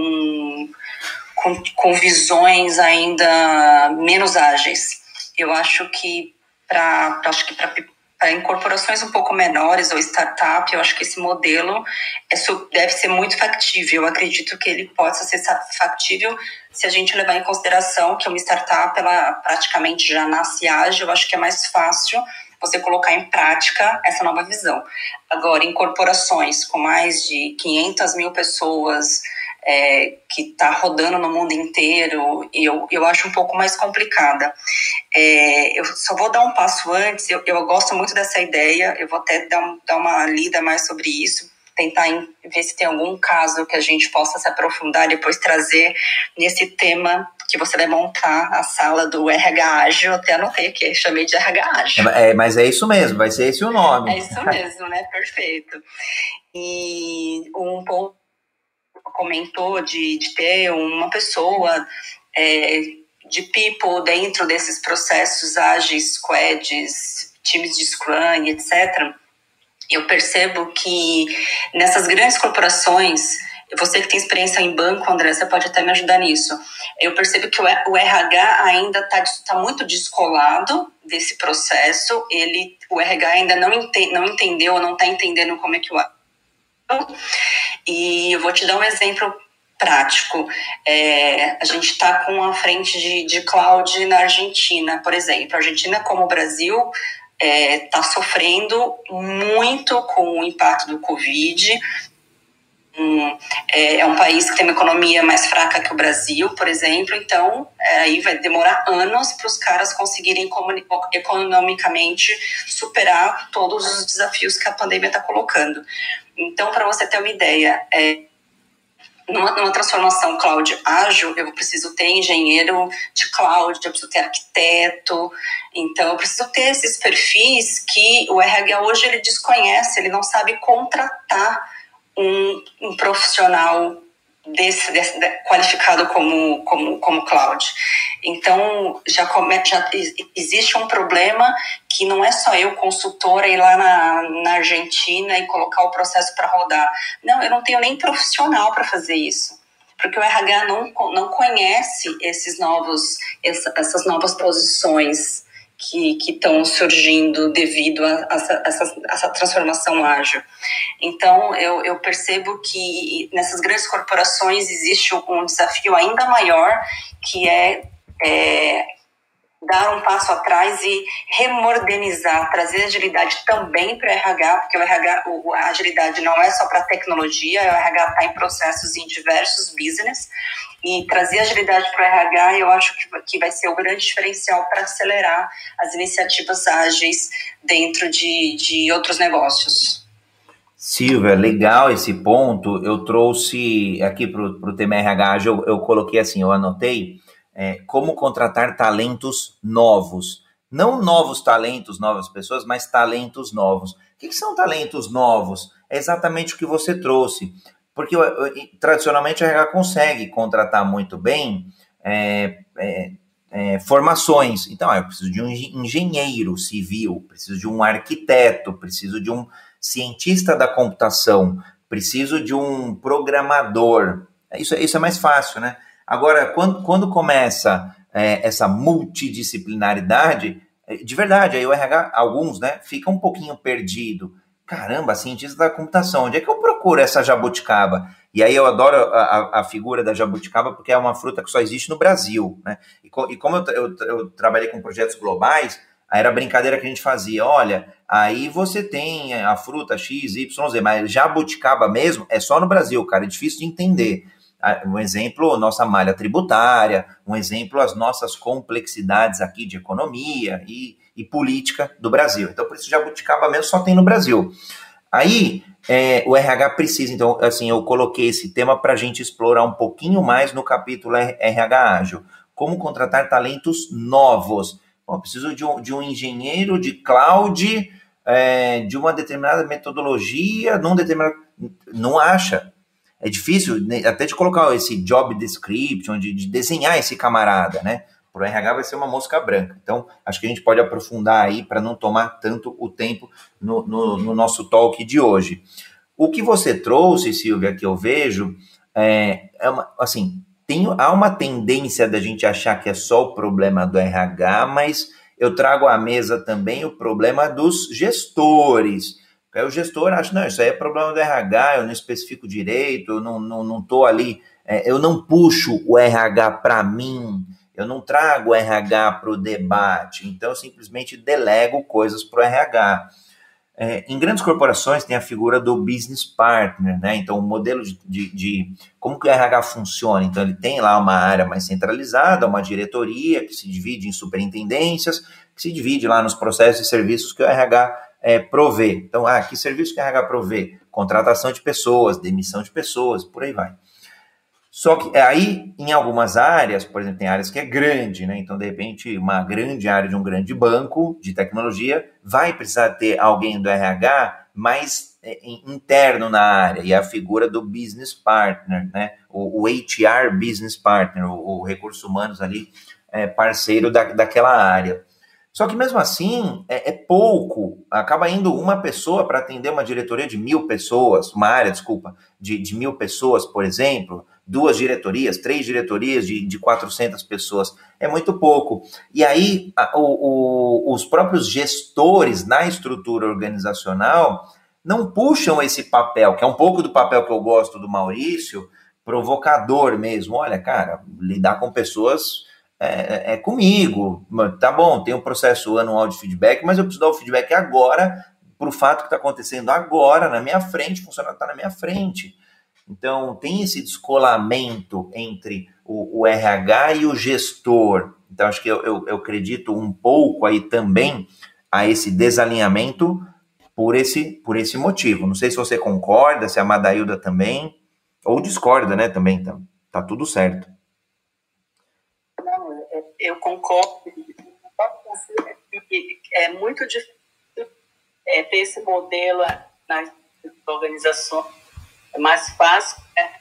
com, com visões ainda menos ágeis. Eu acho que para acho que para incorporações um pouco menores ou startup, eu acho que esse modelo é, deve ser muito factível. Eu acredito que ele possa ser factível se a gente levar em consideração que uma startup ela praticamente já nasce ágil. Eu acho que é mais fácil você colocar em prática essa nova visão. Agora, incorporações com mais de 500 mil pessoas, é, que está rodando no mundo inteiro, eu, eu acho um pouco mais complicada. É, eu só vou dar um passo antes, eu, eu gosto muito dessa ideia, eu vou até dar, dar uma lida mais sobre isso, tentar ver se tem algum caso que a gente possa se aprofundar e depois trazer nesse tema que você vai montar a sala do RH Ágil, até anotei aqui, chamei de RH Ágil. É, mas é isso mesmo, vai ser esse o nome. É isso mesmo, né? Perfeito. E um ponto comentou de, de ter uma pessoa é, de people dentro desses processos ágeis, squads, times de Scrum, etc., eu percebo que nessas grandes corporações, você que tem experiência em banco, André, você pode até me ajudar nisso. Eu percebo que o RH ainda está tá muito descolado desse processo. Ele, o RH ainda não, ente, não entendeu, não está entendendo como é que o e eu vou te dar um exemplo prático. É, a gente está com a frente de, de cloud na Argentina, por exemplo. A Argentina, como o Brasil, está é, tá sofrendo muito com o impacto do Covid. Hum, é, é, um país que tem uma economia mais fraca que o Brasil, por exemplo, então é, aí vai demorar anos para os caras conseguirem economicamente superar todos os desafios que a pandemia está colocando. Então, para você ter uma ideia, é, numa, numa, transformação cloud ágil, eu preciso ter engenheiro de cloud, eu preciso ter arquiteto, então eu preciso ter esses perfis que o RH hoje ele desconhece, ele não sabe contratar um, um profissional desse, desse, qualificado como, como, como cloud. Então, já, come, já existe um problema que não é só eu, consultora, ir lá na, na Argentina e colocar o processo para rodar. Não, eu não tenho nem profissional para fazer isso. Porque o RH não, não conhece esses novos, essas novas posições que estão surgindo devido a, essa, essa, transformação ágil. Então, eu, eu, percebo que nessas grandes corporações existe um desafio ainda maior, que é, é dar um passo atrás e remordenizar, trazer agilidade também para o RH, porque o RH, a agilidade não é só para tecnologia, o RH está em processos em diversos business, e trazer agilidade para o RH eu acho que vai ser o grande diferencial para acelerar as iniciativas ágeis dentro de, de outros negócios. Silvia, legal esse ponto. Eu trouxe aqui para o tema RH, eu, eu coloquei assim, eu anotei é, como contratar talentos novos. Não novos talentos, novas pessoas, mas talentos novos. O que, que são talentos novos? É exatamente o que você trouxe. Porque tradicionalmente a RH consegue contratar muito bem é, é, é, formações. Então, ah, eu preciso de um engenheiro civil, preciso de um arquiteto, preciso de um cientista da computação, preciso de um programador. Isso, isso é mais fácil, né? Agora, quando, quando começa é, essa multidisciplinaridade, é, de verdade, aí o RH, alguns, né, fica um pouquinho perdido. Caramba, cientista da computação, onde é que eu procuro essa jabuticaba? E aí eu adoro a, a, a figura da jabuticaba porque é uma fruta que só existe no Brasil, né? E, co, e como eu, eu, eu trabalhei com projetos globais, era a brincadeira que a gente fazia. Olha, aí você tem a fruta X, Y, Z, mas jabuticaba mesmo é só no Brasil, cara, é difícil de entender. Um exemplo, nossa malha tributária, um exemplo, as nossas complexidades aqui de economia e, e política do Brasil. Então, por isso, jabuticaba mesmo só tem no Brasil. Aí, é, o RH precisa, então, assim, eu coloquei esse tema para a gente explorar um pouquinho mais no capítulo RH Ágil. Como contratar talentos novos. Bom, preciso de um, de um engenheiro de cloud, é, de uma determinada metodologia, num determinado. Não acha. É difícil né, até de colocar esse job description, de, de desenhar esse camarada, né? Para o RH vai ser uma mosca branca. Então, acho que a gente pode aprofundar aí para não tomar tanto o tempo no, no, no, nosso talk de hoje. O que você trouxe, Silvia, que eu vejo, é, é uma, assim, tem, há uma tendência da gente achar que é só o problema do RH, mas eu trago à mesa também o problema dos gestores. Aí o gestor acha, não, isso aí é problema do RH, eu não especifico direito, eu não estou não, não ali, é, eu não puxo o RH para mim, eu não trago o RH para o debate, então eu simplesmente delego coisas para o RH. É, em grandes corporações tem a figura do business partner, né? Então, o modelo de, de, de, como que o RH funciona. Então, ele tem lá uma área mais centralizada, uma diretoria que se divide em superintendências, que se divide lá nos processos e serviços que o RH é, provê. Então, ah, que serviço que o RH provê? Contratação de pessoas, demissão de pessoas, por aí vai. Só que aí, em algumas áreas, por exemplo, tem áreas que é grande, né? Então, de repente, uma grande área de um grande banco de tecnologia vai precisar ter alguém do RH mais é, interno na área, e a figura do business partner, né? O, o HR business partner, o, o recursos humanos ali, é, parceiro da, daquela área. Só que mesmo assim é, é pouco. Acaba indo uma pessoa para atender uma diretoria de mil pessoas, uma área, desculpa, de, de mil pessoas, por exemplo duas diretorias, três diretorias de, de 400 pessoas. É muito pouco. E aí, a, o, o, os próprios gestores na estrutura organizacional não puxam esse papel, que é um pouco do papel que eu gosto do Maurício, provocador mesmo. Olha, cara, lidar com pessoas é, é comigo. Tá bom, tem um processo anual de feedback, mas eu preciso dar o feedback agora para o fato que está acontecendo agora, na minha frente, o funcionário está na minha frente. Então, tem esse descolamento entre o, o RH e o gestor. Então, acho que eu, eu, eu, acredito um pouco aí também a esse desalinhamento por esse, por esse motivo. Não sei se você concorda, se a Madailda também, ou discorda, né, também. Tá, tá tudo certo. Eu concordo. É muito difícil é, ter esse modelo nas organizações é mais fácil, né?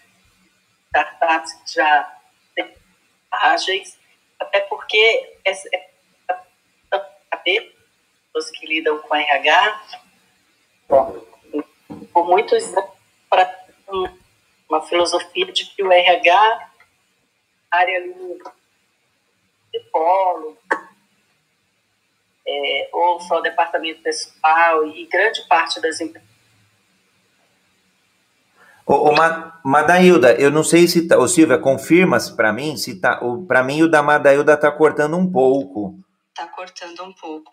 startups já ágeis, até porque essa, é pessoas que lidam com RH, por muitos anos, para uma filosofia de que o RH área polo, é, ou só o departamento pessoal, e grande parte das empresas Ô, ô Madailda, eu não sei se tá, ô Silvia, confirma para mim se tá, para mim o da Madailda tá cortando um pouco. Tá cortando um pouco.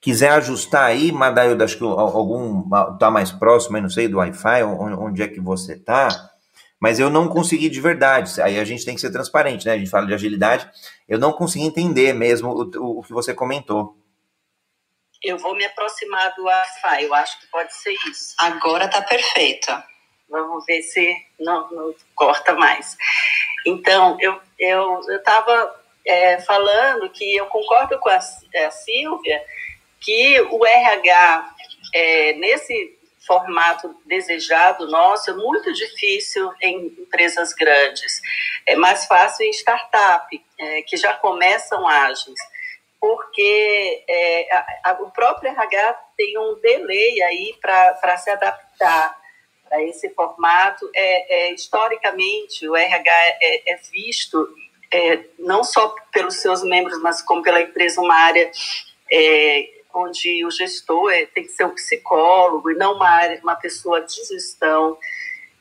Quiser ajustar aí, Madailda, acho que algum tá mais próximo, eu não sei do Wi-Fi, onde é que você tá? Mas eu não consegui de verdade. Aí a gente tem que ser transparente, né? A gente fala de agilidade. Eu não consegui entender mesmo o, o, o que você comentou eu vou me aproximar do Wi-Fi, eu acho que pode ser isso. Agora tá perfeita. Vamos ver se não, não corta mais. Então, eu eu estava é, falando que eu concordo com a, a Silvia que o RH, é, nesse formato desejado nosso, é muito difícil em empresas grandes. É mais fácil em startup, é, que já começam ágeis porque é, a, a, o próprio RH tem um delay aí para se adaptar a esse formato. É, é, historicamente, o RH é, é visto é, não só pelos seus membros, mas como pela empresa, uma área é, onde o gestor tem que ser um psicólogo e não uma área, uma pessoa de gestão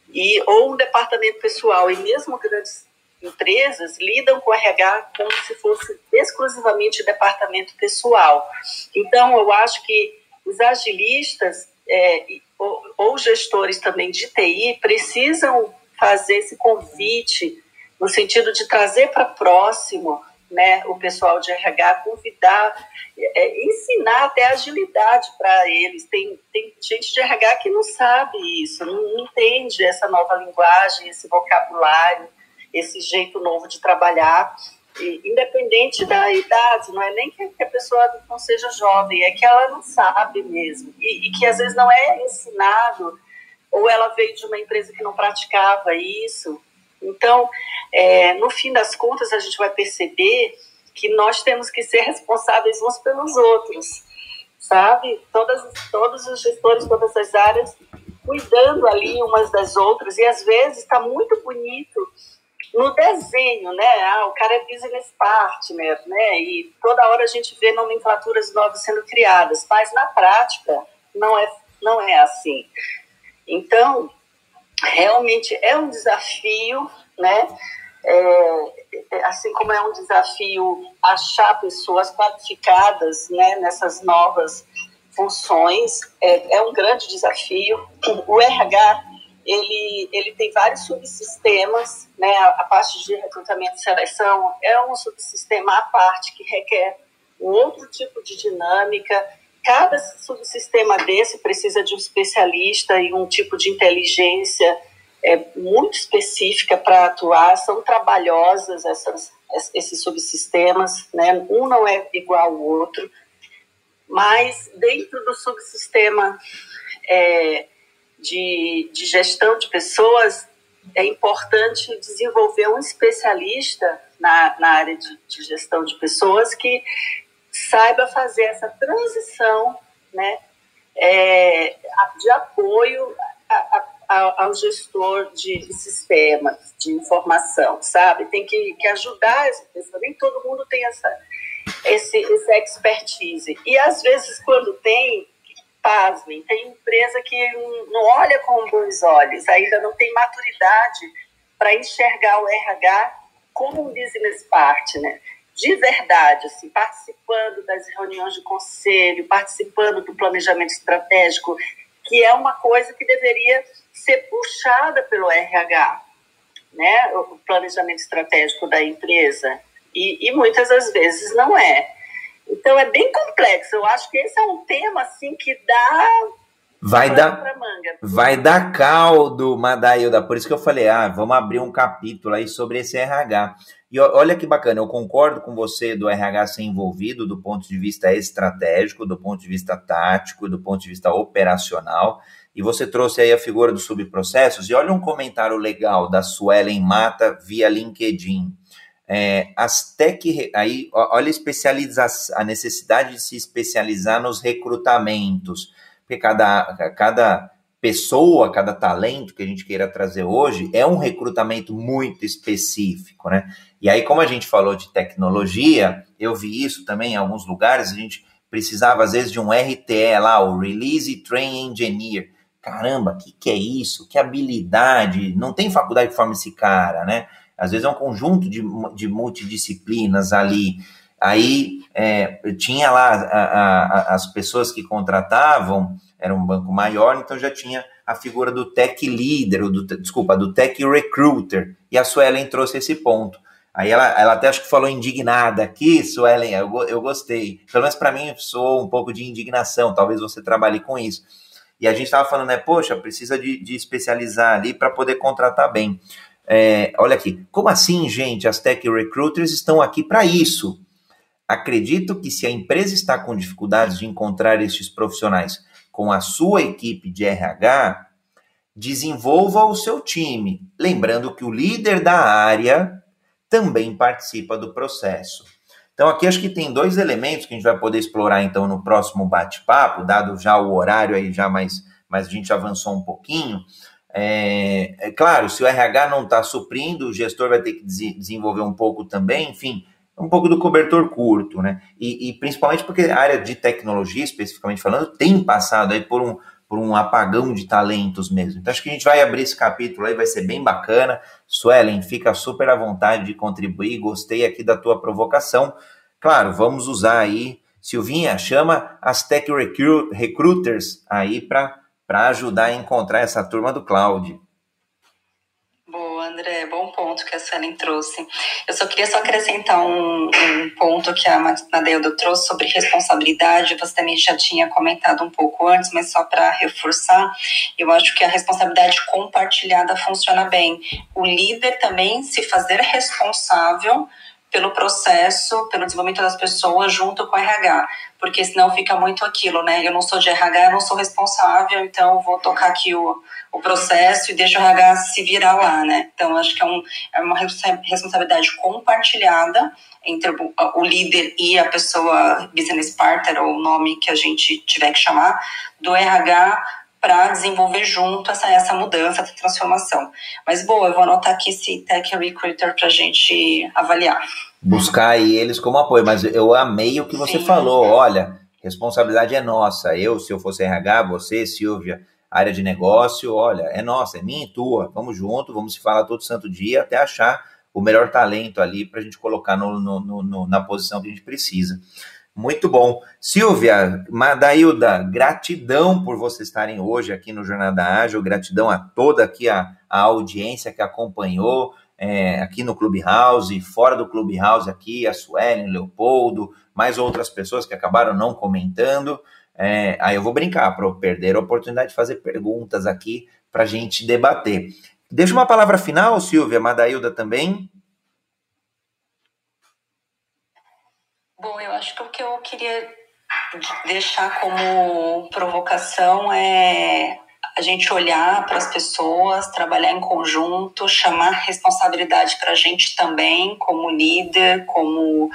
e ou um departamento pessoal e mesmo grandes empresas lidam com RH como se fosse exclusivamente departamento pessoal. Então, eu acho que os agilistas é, ou, ou gestores também de TI precisam fazer esse convite no sentido de trazer para próximo né, o pessoal de RH, convidar, é, ensinar até agilidade para eles. Tem, tem gente de RH que não sabe isso, não, entende essa nova linguagem, esse vocabulário, esse jeito novo de trabalhar independente da idade, não é nem que a pessoa não seja jovem, é que ela não sabe mesmo, e, e, que às vezes não é ensinado, ou ela veio de uma empresa que não praticava isso. Então, é, no fim das contas, a gente vai perceber que nós temos que ser responsáveis uns pelos outros, sabe? Todas, todos os gestores, todas as áreas, cuidando ali umas das outras, e às vezes está muito bonito no desenho, né? Ah, o cara é business partner, né? E toda hora a gente vê nomenclaturas novas sendo criadas, mas na prática não é, não é assim. Então, realmente é um desafio, né? É, é, assim como é um desafio achar pessoas qualificadas né, nessas novas funções, é, é um grande desafio. O RH ele, ele tem vários subsistemas, né? A, a, parte de recrutamento e seleção é um subsistema à parte que requer um outro tipo de dinâmica. Cada subsistema desse precisa de um especialista e um tipo de inteligência é, muito específica para atuar. São trabalhosas essas, esses subsistemas, né? Um não é igual ao outro, mas dentro do subsistema é, de, de gestão de pessoas, é importante desenvolver um especialista na, na área de, de gestão de pessoas que saiba fazer essa transição né, é, de apoio a, a, ao gestor de, sistemas de informação, sabe? Tem que, que ajudar essa pessoa. Nem todo mundo tem essa, esse, essa expertise. E às vezes, quando tem, pasmem, tem empresa que não olha com bons olhos, ainda não tem maturidade para enxergar o RH como um business partner, de verdade, assim, participando das reuniões de conselho, participando do planejamento estratégico, que é uma coisa que deveria ser puxada pelo RH, né, o planejamento estratégico da empresa, e, e muitas das vezes não é. Então é bem complexo. Eu acho que esse é um tema assim que dá vai dar vai dar caldo, Madailda. Por isso que eu falei, ah, vamos abrir um capítulo aí sobre esse RH. E olha que bacana, eu concordo com você do RH ser envolvido do ponto de vista estratégico, do ponto de vista tático, do ponto de vista operacional. E você trouxe aí a figura dos subprocessos. E olha um comentário legal da Suelen Mata via LinkedIn. É, as tech, aí, olha a, a necessidade de se especializar nos recrutamentos, porque cada, cada pessoa, cada talento que a gente queira trazer hoje é um recrutamento muito específico, né? E aí, como a gente falou de tecnologia, eu vi isso também em alguns lugares, a gente precisava às vezes de um RTE lá, o Release Train Engineer. Caramba, o que, que é isso? Que habilidade? Não tem faculdade que forma esse cara, né? Às vezes é um conjunto de, de multidisciplinas ali. Aí é, tinha lá a, a, as pessoas que contratavam, era um banco maior, então já tinha a figura do tech leader, do, desculpa, do tech recruiter. E a Suelen trouxe esse ponto. Aí ela, ela até acho que falou indignada aqui, Suelen, eu, eu gostei. Pelo menos para mim soou um pouco de indignação, talvez você trabalhe com isso. E a gente estava falando, né, poxa, precisa de, de especializar ali para poder contratar bem. É, olha aqui, como assim, gente? As tech recruiters estão aqui para isso. Acredito que se a empresa está com dificuldades de encontrar estes profissionais com a sua equipe de RH, desenvolva o seu time, lembrando que o líder da área também participa do processo. Então aqui acho que tem dois elementos que a gente vai poder explorar então no próximo bate-papo, dado já o horário aí já mais, mas a gente avançou um pouquinho. É, é claro, se o RH não está suprindo, o gestor vai ter que desenvolver um pouco também, enfim, um pouco do cobertor curto, né? E, e, principalmente porque a área de tecnologia, especificamente falando, tem passado aí por um, por um apagão de talentos mesmo. Então acho que a gente vai abrir esse capítulo aí, vai ser bem bacana. Suelen, fica super à vontade de contribuir, gostei aqui da tua provocação. Claro, vamos usar aí, Silvinha, chama as tech recruiters aí para ajudar a encontrar essa turma do cloud. André, bom ponto que a Suelen trouxe. Eu só queria só acrescentar um, um ponto que a Madeilda trouxe sobre responsabilidade. Você também já tinha comentado um pouco antes, mas só para reforçar, eu acho que a responsabilidade compartilhada funciona bem. O líder também se fazer responsável pelo processo, pelo desenvolvimento das pessoas junto com o RH, porque senão fica muito aquilo, né? Eu não sou de RH, eu não sou responsável, então vou tocar aqui o, o processo e deixo o RH se virar lá, né? Então acho que é, um, é uma responsabilidade compartilhada entre o, o líder e a pessoa business partner ou o nome que a gente tiver que chamar do RH para desenvolver junto essa, essa mudança, essa transformação. Mas, boa, eu vou anotar aqui esse Tech Recruiter para a gente avaliar. Buscar aí eles como apoio, mas eu amei o que você Sim. falou, olha, responsabilidade é nossa, eu, se eu fosse RH, você, Silvia, área de negócio, olha, é nossa, é minha e tua, vamos junto, vamos se falar todo santo dia até achar o melhor talento ali para a gente colocar no, no, no, na posição que a gente precisa. Muito bom. Silvia, Madailda, gratidão por vocês estarem hoje aqui no Jornada Ágil, gratidão a toda aqui a, a audiência que acompanhou é, aqui no Clubhouse, fora do Clubhouse aqui, a Suelen, Leopoldo, mais outras pessoas que acabaram não comentando. É, aí eu vou brincar, para perder a oportunidade de fazer perguntas aqui para a gente debater. Deixa uma palavra final, Silvia, Madailda também. Bom, eu acho que o que eu queria deixar como provocação é a gente olhar para as pessoas, trabalhar em conjunto, chamar responsabilidade para a gente também, como líder, como,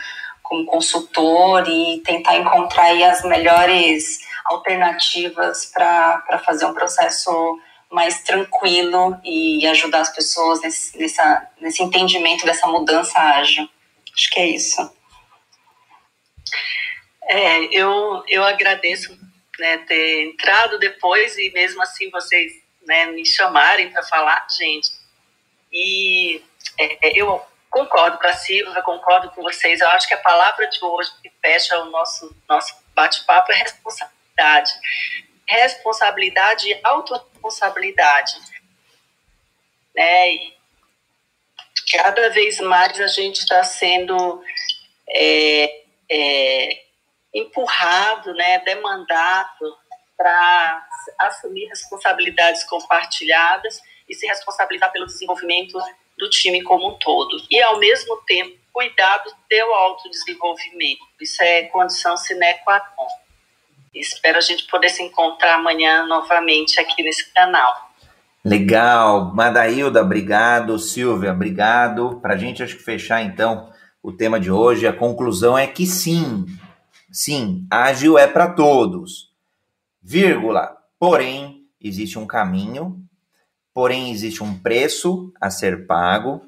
como consultor, e tentar encontrar as melhores alternativas para fazer um processo mais tranquilo e ajudar as pessoas nesse, nessa, nesse entendimento dessa mudança ágil. Acho que é isso. É, eu, eu agradeço né, ter entrado depois e mesmo assim vocês né, me chamarem para falar, gente. E é, é eu concordo com a Silvia, concordo com vocês. Eu acho que a palavra de hoje que fecha o nosso, nosso bate-papo é responsabilidade. Responsabilidade e autorresponsabilidade. Né? E cada vez mais a gente está sendo é, é, empurrado, né, demandado para assumir responsabilidades compartilhadas e se responsabilizar pelo desenvolvimento do time como um todo. E, ao mesmo tempo, cuidar do seu autodesenvolvimento. Isso é condição sine qua non. Espero a gente poder se encontrar amanhã novamente aqui nesse canal. Legal. Madailda, obrigado. Silvia, obrigado. Para a gente, acho que fechar, então, o tema de hoje, a conclusão é que sim, sim, ágil é para todos, vírgula, porém, existe um caminho, porém, existe um preço a ser pago,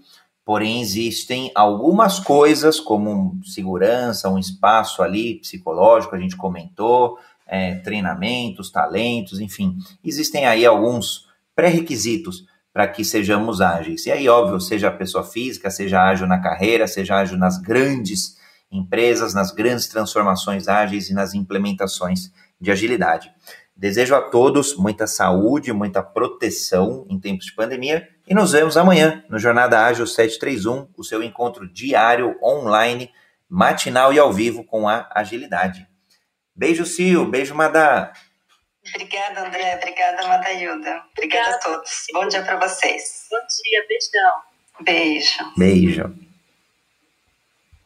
porém, existem algumas coisas, como segurança, um espaço ali psicológico, a gente comentou, é, treinamentos, talentos, enfim, existem aí alguns pré-requisitos para que sejamos ágeis. E aí, óbvio, seja pessoa física, seja ágil na carreira, seja ágil nas grandes empresas, nas grandes transformações ágeis e nas implementações de agilidade. Desejo a todos muita saúde, muita proteção em tempos de pandemia e nos vemos amanhã no Jornada Ágil 731, o seu encontro diário, online, matinal e ao vivo com a agilidade. Beijo, Sil, beijo, Madá. Obrigada, André. Obrigada, Madailda. Obrigada, Obrigada a todos. Bom dia para vocês. Bom dia, beijão. Beijo. Beijo.